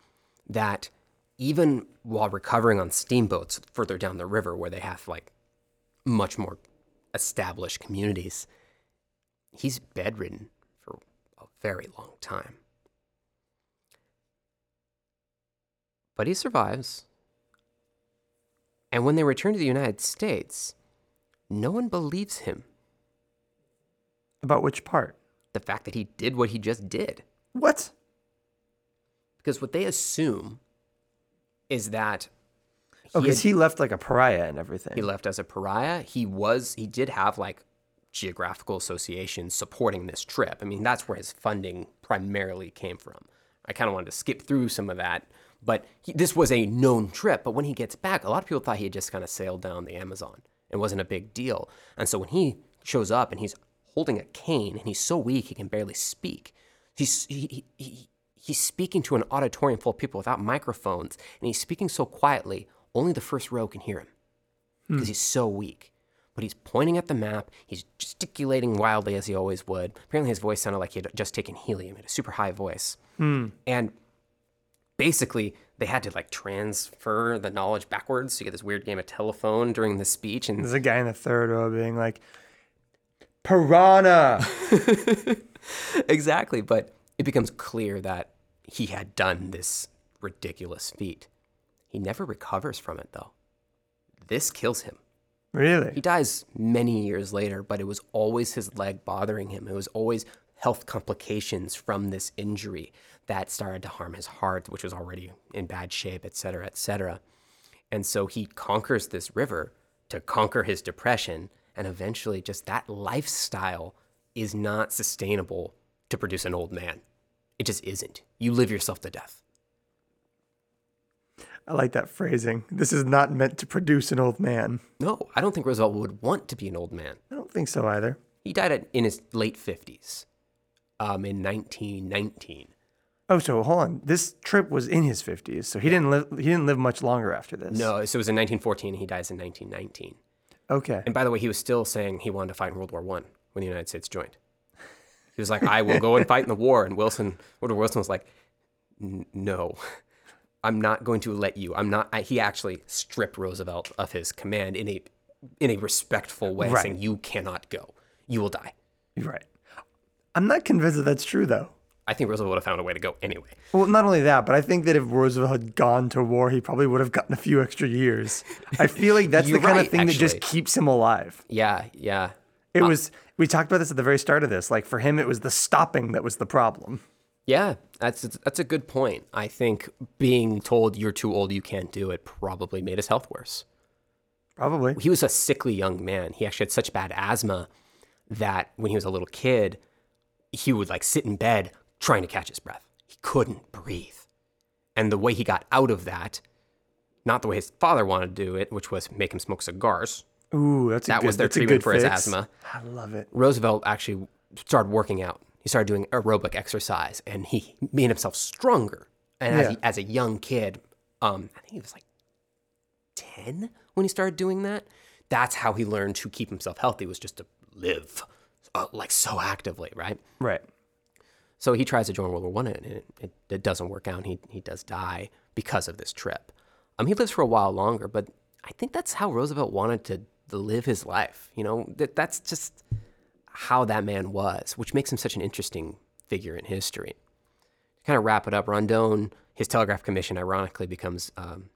S1: that even while recovering on steamboats further down the river, where they have like much more established communities, he's bedridden for a very long time. But he survives. And when they return to the United States, no one believes him.
S2: About which part?
S1: The fact that he did what he just did.
S2: What?
S1: Because what they assume is that
S2: Oh, because he, he, left like a pariah and everything.
S1: He left as a pariah. He was he did have like geographical associations supporting this trip. I mean, that's where his funding primarily came from. I kind of wanted to skip through some of that, but he, this was a known trip. But when he gets back, a lot of people thought he had just kind of sailed down the Amazon. It wasn't a big deal. And so when he shows up and he's holding a cane and he's so weak he can barely speak, he's he, he, he's speaking to an auditorium full of people without microphones, and he's speaking so quietly only the first row can hear him because hmm. he's so weak. But he's pointing at the map. He's gesticulating wildly as he always would. Apparently, his voice sounded like he had just taken helium. He had a super high voice.
S2: Hmm.
S1: And basically, they had to like transfer the knowledge backwards. So you get this weird game of telephone during the speech. And
S2: there's a guy in the third row being like, "Piranha."
S1: exactly, but it becomes clear that he had done this ridiculous feat. He never recovers from it, though. This kills him.
S2: Really?
S1: He dies many years later, but it was always his leg bothering him. It was always health complications from this injury that started to harm his heart, which was already in bad shape, et cetera, et cetera. And so he conquers this river to conquer his depression. And eventually, just that lifestyle is not sustainable to produce an old man. It just isn't. You live yourself to death.
S2: I like that phrasing. This is not meant to produce an old man.
S1: No, I don't think Roosevelt would want to be an old man.
S2: I don't think so either.
S1: He died at, in his late 50s um, in 1919.
S2: Oh, so hold on. This trip was in his 50s, so he didn't live. He didn't live much longer after this.
S1: No, so it was in 1914, and he dies in 1919.
S2: Okay.
S1: And by the way, he was still saying he wanted to fight in World War One when the United States joined. He was like, "I will go and fight in the war," and Wilson, Woodrow Wilson, was like, "No." I'm not going to let you. I'm not. I, he actually stripped Roosevelt of his command in a in a respectful way, right. saying you cannot go. You will die.
S2: Right. I'm not convinced that that's true, though.
S1: I think Roosevelt would have found a way to go anyway.
S2: Well, not only that, but I think that if Roosevelt had gone to war, he probably would have gotten a few extra years. I feel like that's the kind right, of thing actually. that just keeps him alive.
S1: Yeah, yeah.
S2: It uh, was. We talked about this at the very start of this. Like for him, it was the stopping that was the problem.
S1: Yeah, that's that's a good point. I think being told you're too old, you can't do it, probably made his health worse.
S2: Probably.
S1: He was a sickly young man. He actually had such bad asthma that when he was a little kid, he would like sit in bed trying to catch his breath. He couldn't breathe. And the way he got out of that, not the way his father wanted to do it, which was make him smoke cigars.
S2: Ooh, that's
S1: that
S2: good,
S1: was their treatment for fix. his asthma.
S2: I love it.
S1: Roosevelt actually started working out he started doing aerobic exercise and he made himself stronger. And yeah. as, he, as, a young kid, um, I think he was like 10 when he started doing that. That's how he learned to keep himself healthy was just to live uh, like so actively, right?
S2: Right.
S1: So he tries to join World War One, and it, it, it, doesn't work out. He he does die because of this trip. Um, he lives for a while longer, but I think that's how Roosevelt wanted to, to live his life. You know, that that's just how that man was, which makes him such an interesting figure in history. To kind of wrap it up, Rondon, his telegraph commission, ironically, becomes um,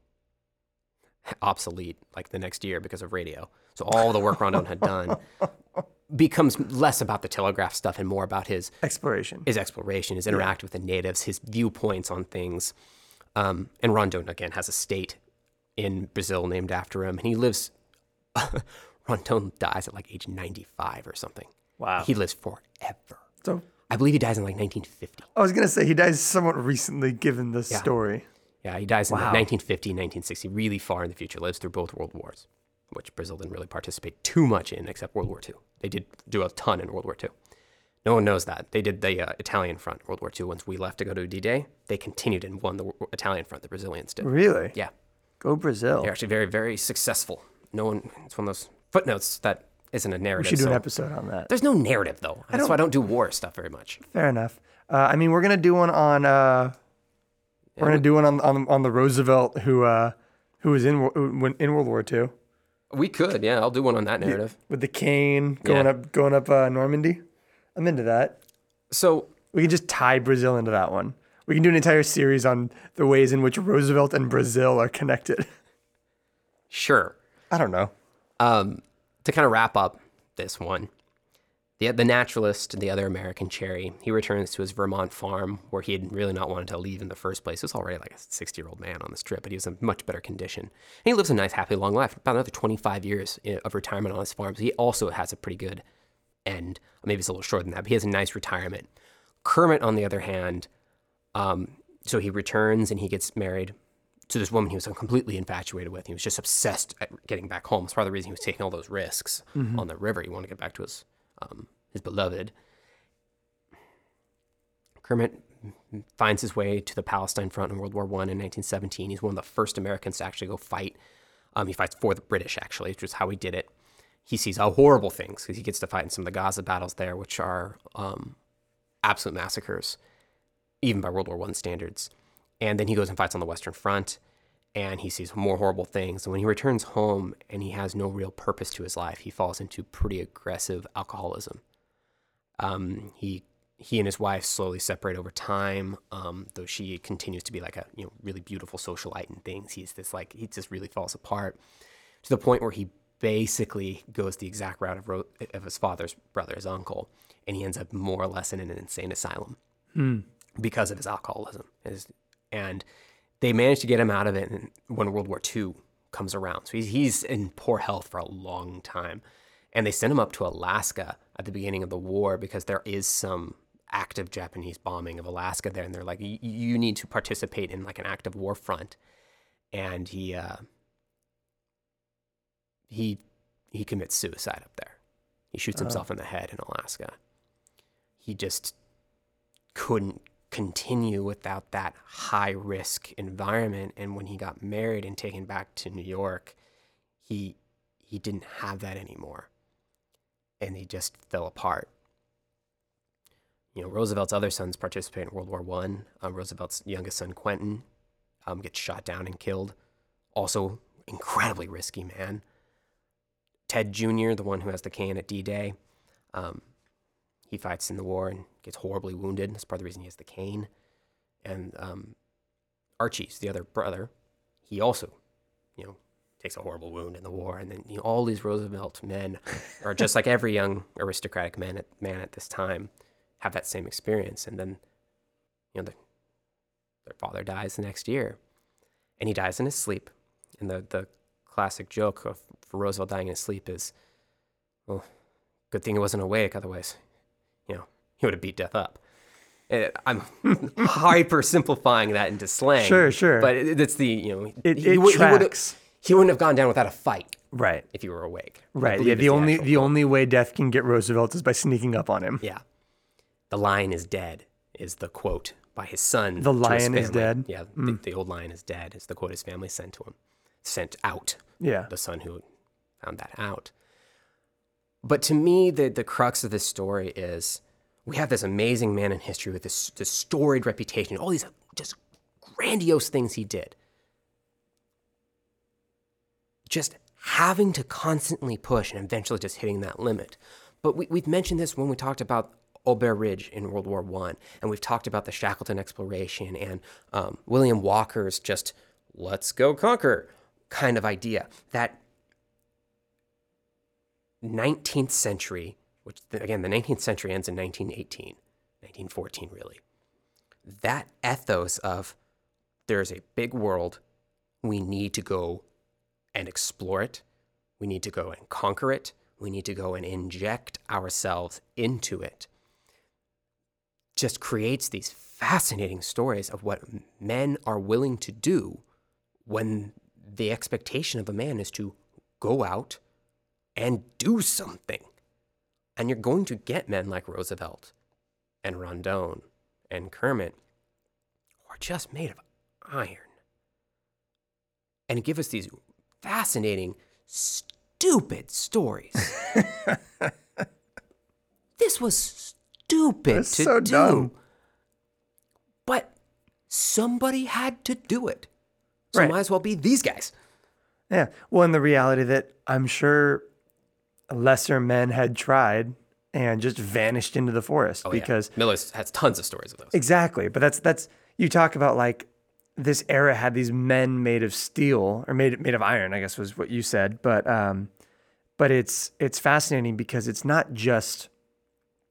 S1: obsolete like the next year because of radio. So all the work Rondon had done becomes less about the telegraph stuff and more about his
S2: exploration,
S1: his exploration, his interact yeah. with the natives, his viewpoints on things. Um, and Rondon again has a state in Brazil named after him, and he lives. Rondon dies at like age 95 or something.
S2: Wow.
S1: He lives forever.
S2: So
S1: I believe he dies in like 1950.
S2: I was going to say he dies somewhat recently given the
S1: yeah.
S2: story.
S1: Yeah, he dies in wow. like 1950, 1960, really far in the future, lives through both world wars, which Brazil didn't really participate too much in except World War II. They did do a ton in World War II. No one knows that. They did the uh, Italian front, World War II. Once we left to go to D Day, they continued and won the Italian front, the Brazilians did.
S2: Really?
S1: Yeah.
S2: Go Brazil.
S1: They're actually very, very successful. No one, it's one of those footnotes that isn't a narrative.
S2: We should do so an episode on that.
S1: There's no narrative though. That's why I don't do war stuff very much.
S2: Fair enough. Uh, I mean, we're gonna do one on. Uh, we're gonna do one on, on on the Roosevelt who uh, who was in in World War II.
S1: We could, yeah. I'll do one on that narrative
S2: with the cane going yeah. up going up uh, Normandy. I'm into that.
S1: So
S2: We can just tie Brazil into that one. We can do an entire series on the ways in which Roosevelt and Brazil are connected.
S1: Sure.
S2: I don't know.
S1: Um, to kind of wrap up this one, the, the naturalist, the other American Cherrie, he returns to his Vermont farm where he had really not wanted to leave in the first place. He was already like a 60 year old man on this trip, but he was in much better condition. And he lives a nice, happy, long life, about another 25 years of retirement on his farm. So he also has a pretty good end. Maybe it's a little shorter than that, but he has a nice retirement. Kermit, on the other hand, um, so he returns and he gets married to this woman he was completely infatuated with. He was just obsessed at getting back home. It's part of the reason he was taking all those risks mm-hmm. on the river. He wanted to get back to his um, his beloved. Kermit finds his way to the Palestine front in World War One in 1917. He's one of the first Americans to actually go fight. Um, he fights for the British, actually, which is how he did it. He sees how horrible things because he gets to fight in some of the Gaza battles there, which are um, absolute massacres, even by World War One standards. And then he goes and fights on the Western Front and he sees more horrible things. And when he returns home and he has no real purpose to his life, he falls into pretty aggressive alcoholism. Um, he he and his wife slowly separate over time, um, though she continues to be like a you know really beautiful socialite and things. He's this like he just really falls apart to the point where he basically goes the exact route of, ro- of his father's brother, his uncle, and he ends up more or less in an insane asylum hmm. because of his alcoholism. His, and they managed to get him out of it when World War II comes around. So he's, he's in poor health for a long time. And they sent him up to Alaska at the beginning of the war because there is some active Japanese bombing of Alaska there. And they're like, you need to participate in like an active war front. And he, uh, he, he commits suicide up there. He shoots oh. himself in the head in Alaska. He just couldn't continue without that high risk environment. And when he got married and taken back to New York, he he didn't have that anymore. And he just fell apart. You know, Roosevelt's other sons participate in World War One. Um, Roosevelt's youngest son, Quentin, um, gets shot down and killed. Also, incredibly risky man. Ted Jr., the one who has the can at D Day, um, he fights in the war and gets horribly wounded. That's part of the reason he has the cane. And um, Archie's the other brother. He also, you know, takes a horrible wound in the war. And then you know, all these Roosevelt men are just like every young aristocratic man at, man at this time have that same experience. And then, you know, the, their father dies the next year, and he dies in his sleep. And the the classic joke of Roosevelt dying in his sleep is, well, good thing he wasn't awake, otherwise you know, he would have beat death up. Uh, I'm hyper simplifying that into slang.
S2: Sure, sure.
S1: But it, it's the you know
S2: it, he, it would,
S1: tracks. He, would, not have gone down without a fight.
S2: Right.
S1: If you were awake.
S2: Right. Yeah. The only the, the only way death can get Roosevelt is by sneaking up on him.
S1: Yeah. The lion is dead is the quote by his son.
S2: The lion is dead.
S1: Yeah. Mm. The, the, old lion is dead is the quote his family sent to him, sent out.
S2: Yeah.
S1: The son who found that out. But to me, the, the crux of this story is we have this amazing man in history with this, this storied reputation, all these just grandiose things he did. Just having to constantly push and eventually just hitting that limit. But we, we've mentioned this when we talked about Aubers Ridge in World War One, and we've talked about the Shackleton exploration and um, William Walker's just "let's go conquer" kind of idea. That 19th century, which again, the 19th century ends in 1918, 1914, really. That ethos of there's a big world, we need to go and explore it, we need to go and conquer it, we need to go and inject ourselves into it, just creates these fascinating stories of what men are willing to do when the expectation of a man is to go out and do something. And you're going to get men like Roosevelt and Rondon and Kermit who are just made of iron and give us these fascinating, stupid stories. this was stupid That's to so do. Dumb. But somebody had to do it. So right. might as well be these guys.
S2: Yeah. Well, and the reality that I'm sure lesser men had tried and just vanished into the forest
S1: Oh,
S2: because
S1: yeah. Millard has tons of stories of those.
S2: exactly. But that's that's you talk about like this era had these men made of steel or made made of iron, I guess was what you said. But um, but it's it's fascinating because it's not just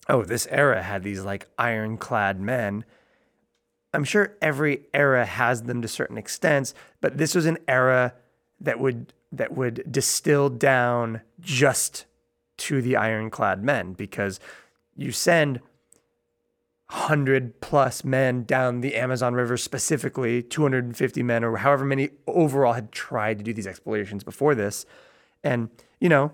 S2: oh this era had these like ironclad men. I'm sure every era has them to certain extents, but this was an era that would that would distill down just to the ironclad men because you send 100 plus men down the Amazon River specifically, 250 men or however many overall had tried to do these explorations before this. And, you know,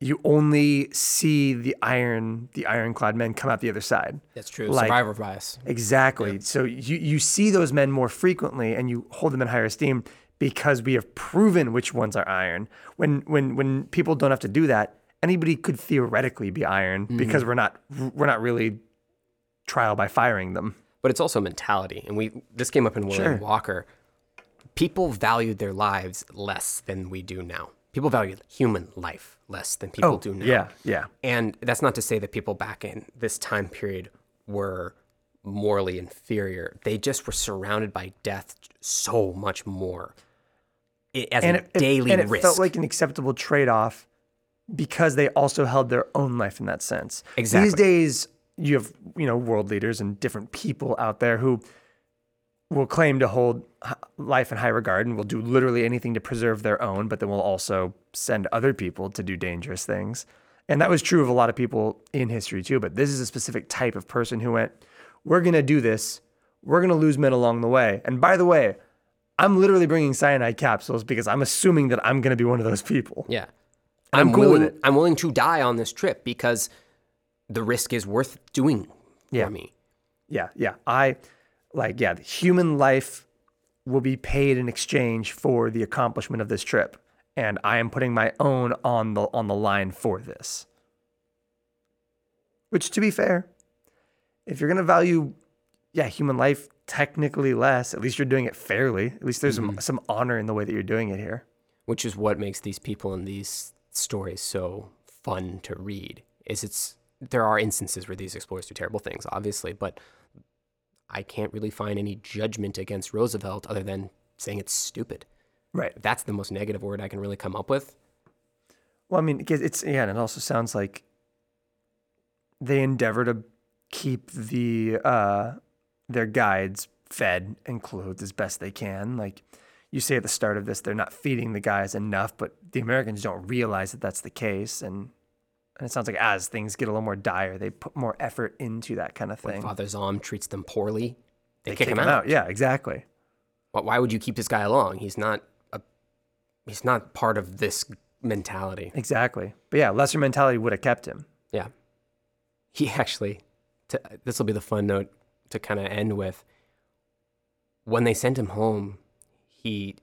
S2: you only see the iron, the ironclad men come out the other side.
S1: That's true.
S2: Like-
S1: Survivor bias.
S2: Exactly. So you, you see those men more frequently and you hold them in higher esteem because we have proven which ones are iron. When when when people don't have to do that, anybody could theoretically be iron mm-hmm. because we're not we're not really trial by firing them.
S1: But it's also mentality. And we this came up in William
S2: Sure.
S1: Walker. People valued their lives less than we do now. People value human life less than people oh, do now.
S2: Oh, yeah, yeah.
S1: And that's not to say that people back in this time period were morally inferior. They just were surrounded by death so much more as
S2: And
S1: a
S2: it,
S1: daily
S2: and it
S1: risk.
S2: felt like an acceptable trade-off because they also held their own life in that sense.
S1: Exactly.
S2: These days, you have you know world leaders and different people out there who will claim to hold life in high regard and will do literally anything to preserve their own, but then will also send other people to do dangerous things. And that was true of a lot of people in history too. But this is a specific type of person who went, "We're gonna do this. We're gonna lose men along the way." And by the way, I'm literally bringing cyanide capsules because I'm assuming that I'm gonna be one of those people.
S1: yeah.
S2: I'm
S1: I'm
S2: cool with
S1: willing,
S2: it.
S1: I'm willing to die on this trip because the risk is worth doing for
S2: Yeah.
S1: me.
S2: Yeah, yeah. I like yeah, the human life will be paid in exchange for the accomplishment of this trip. And I am putting my own on the on the line for this. Which to be fair, if you're gonna value yeah, human life technically less, at least you're doing it fairly. At least there's some, some honor in the way that you're doing it here.
S1: which is what makes these people in these stories so fun to read is it's there are instances where these explorers do terrible things obviously but i can't really find any judgment against roosevelt other than saying it's stupid
S2: Right.
S1: that's the most negative word i can really come up with
S2: Well, I mean, it's yeah, and it also sounds like they endeavor to keep the uh, their guides fed and clothed as best they can. Like you say at the start of this, they're not feeding the guys enough, but the Americans don't realize that that's the case, and and it sounds like as things get a little more dire, they put more effort into that kind of
S1: when
S2: thing.
S1: father Zahm treats them poorly they,
S2: They
S1: kick, him, out,
S2: Yeah, exactly.
S1: Why- why would you keep this guy along he's not a he's not part of this mentality
S2: Exactly. But yeah, lesser mentality would have kept him.
S1: Yeah. He actually, to, this will be the fun note to kind of end with. When they sent him home, he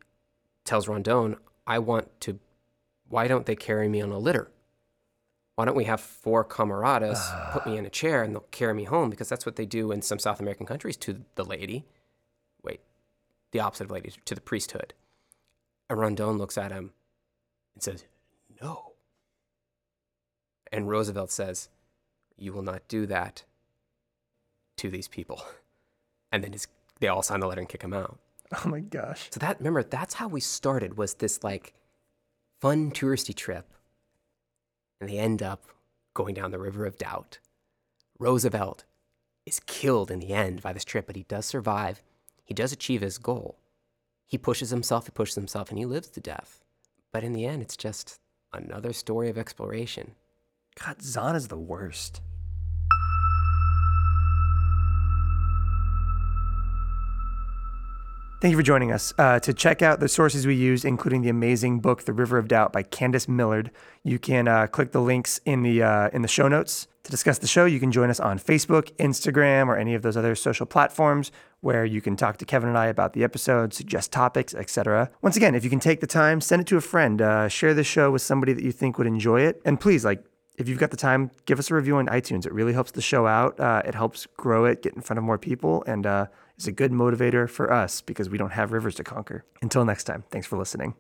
S1: tells Rondon, I want to, why don't they carry me on a litter? Why don't we have four camaradas put me in a chair and they'll carry me home? Because that's what they do in some South American countries to the lady. Wait, the opposite of lady, to the priesthood. And Rondon looks at him and says, No. And Roosevelt says, You will not do that to these people. And then his, they all sign the letter and kick him out.
S2: Oh my gosh.
S1: So that remember, that's how we started was this like fun touristy trip. And they end up going down the river of doubt. Roosevelt is killed in the end by this trip, but he does survive. He does achieve his goal. He pushes himself, he pushes himself, and he lives to death. But in the end, it's just another story of exploration.
S2: God, Zahm is the worst. Thank you for joining us. Uh, to check out the sources we use, including the amazing book "The River of Doubt" by Candace Millard, you can uh, click the links in the uh, in the show notes. To discuss the show, you can join us on Facebook, Instagram, or any of those other social platforms where you can talk to Kevin and I about the episode, suggest topics, etc. Once again, if you can take the time, send it to a friend, uh, share the show with somebody that you think would enjoy it, and please, like, if you've got the time, give us a review on iTunes. It really helps the show out. Uh, it helps grow it, get in front of more people, and uh, is a good motivator for us because we don't have rivers to conquer. Until next time, thanks for listening.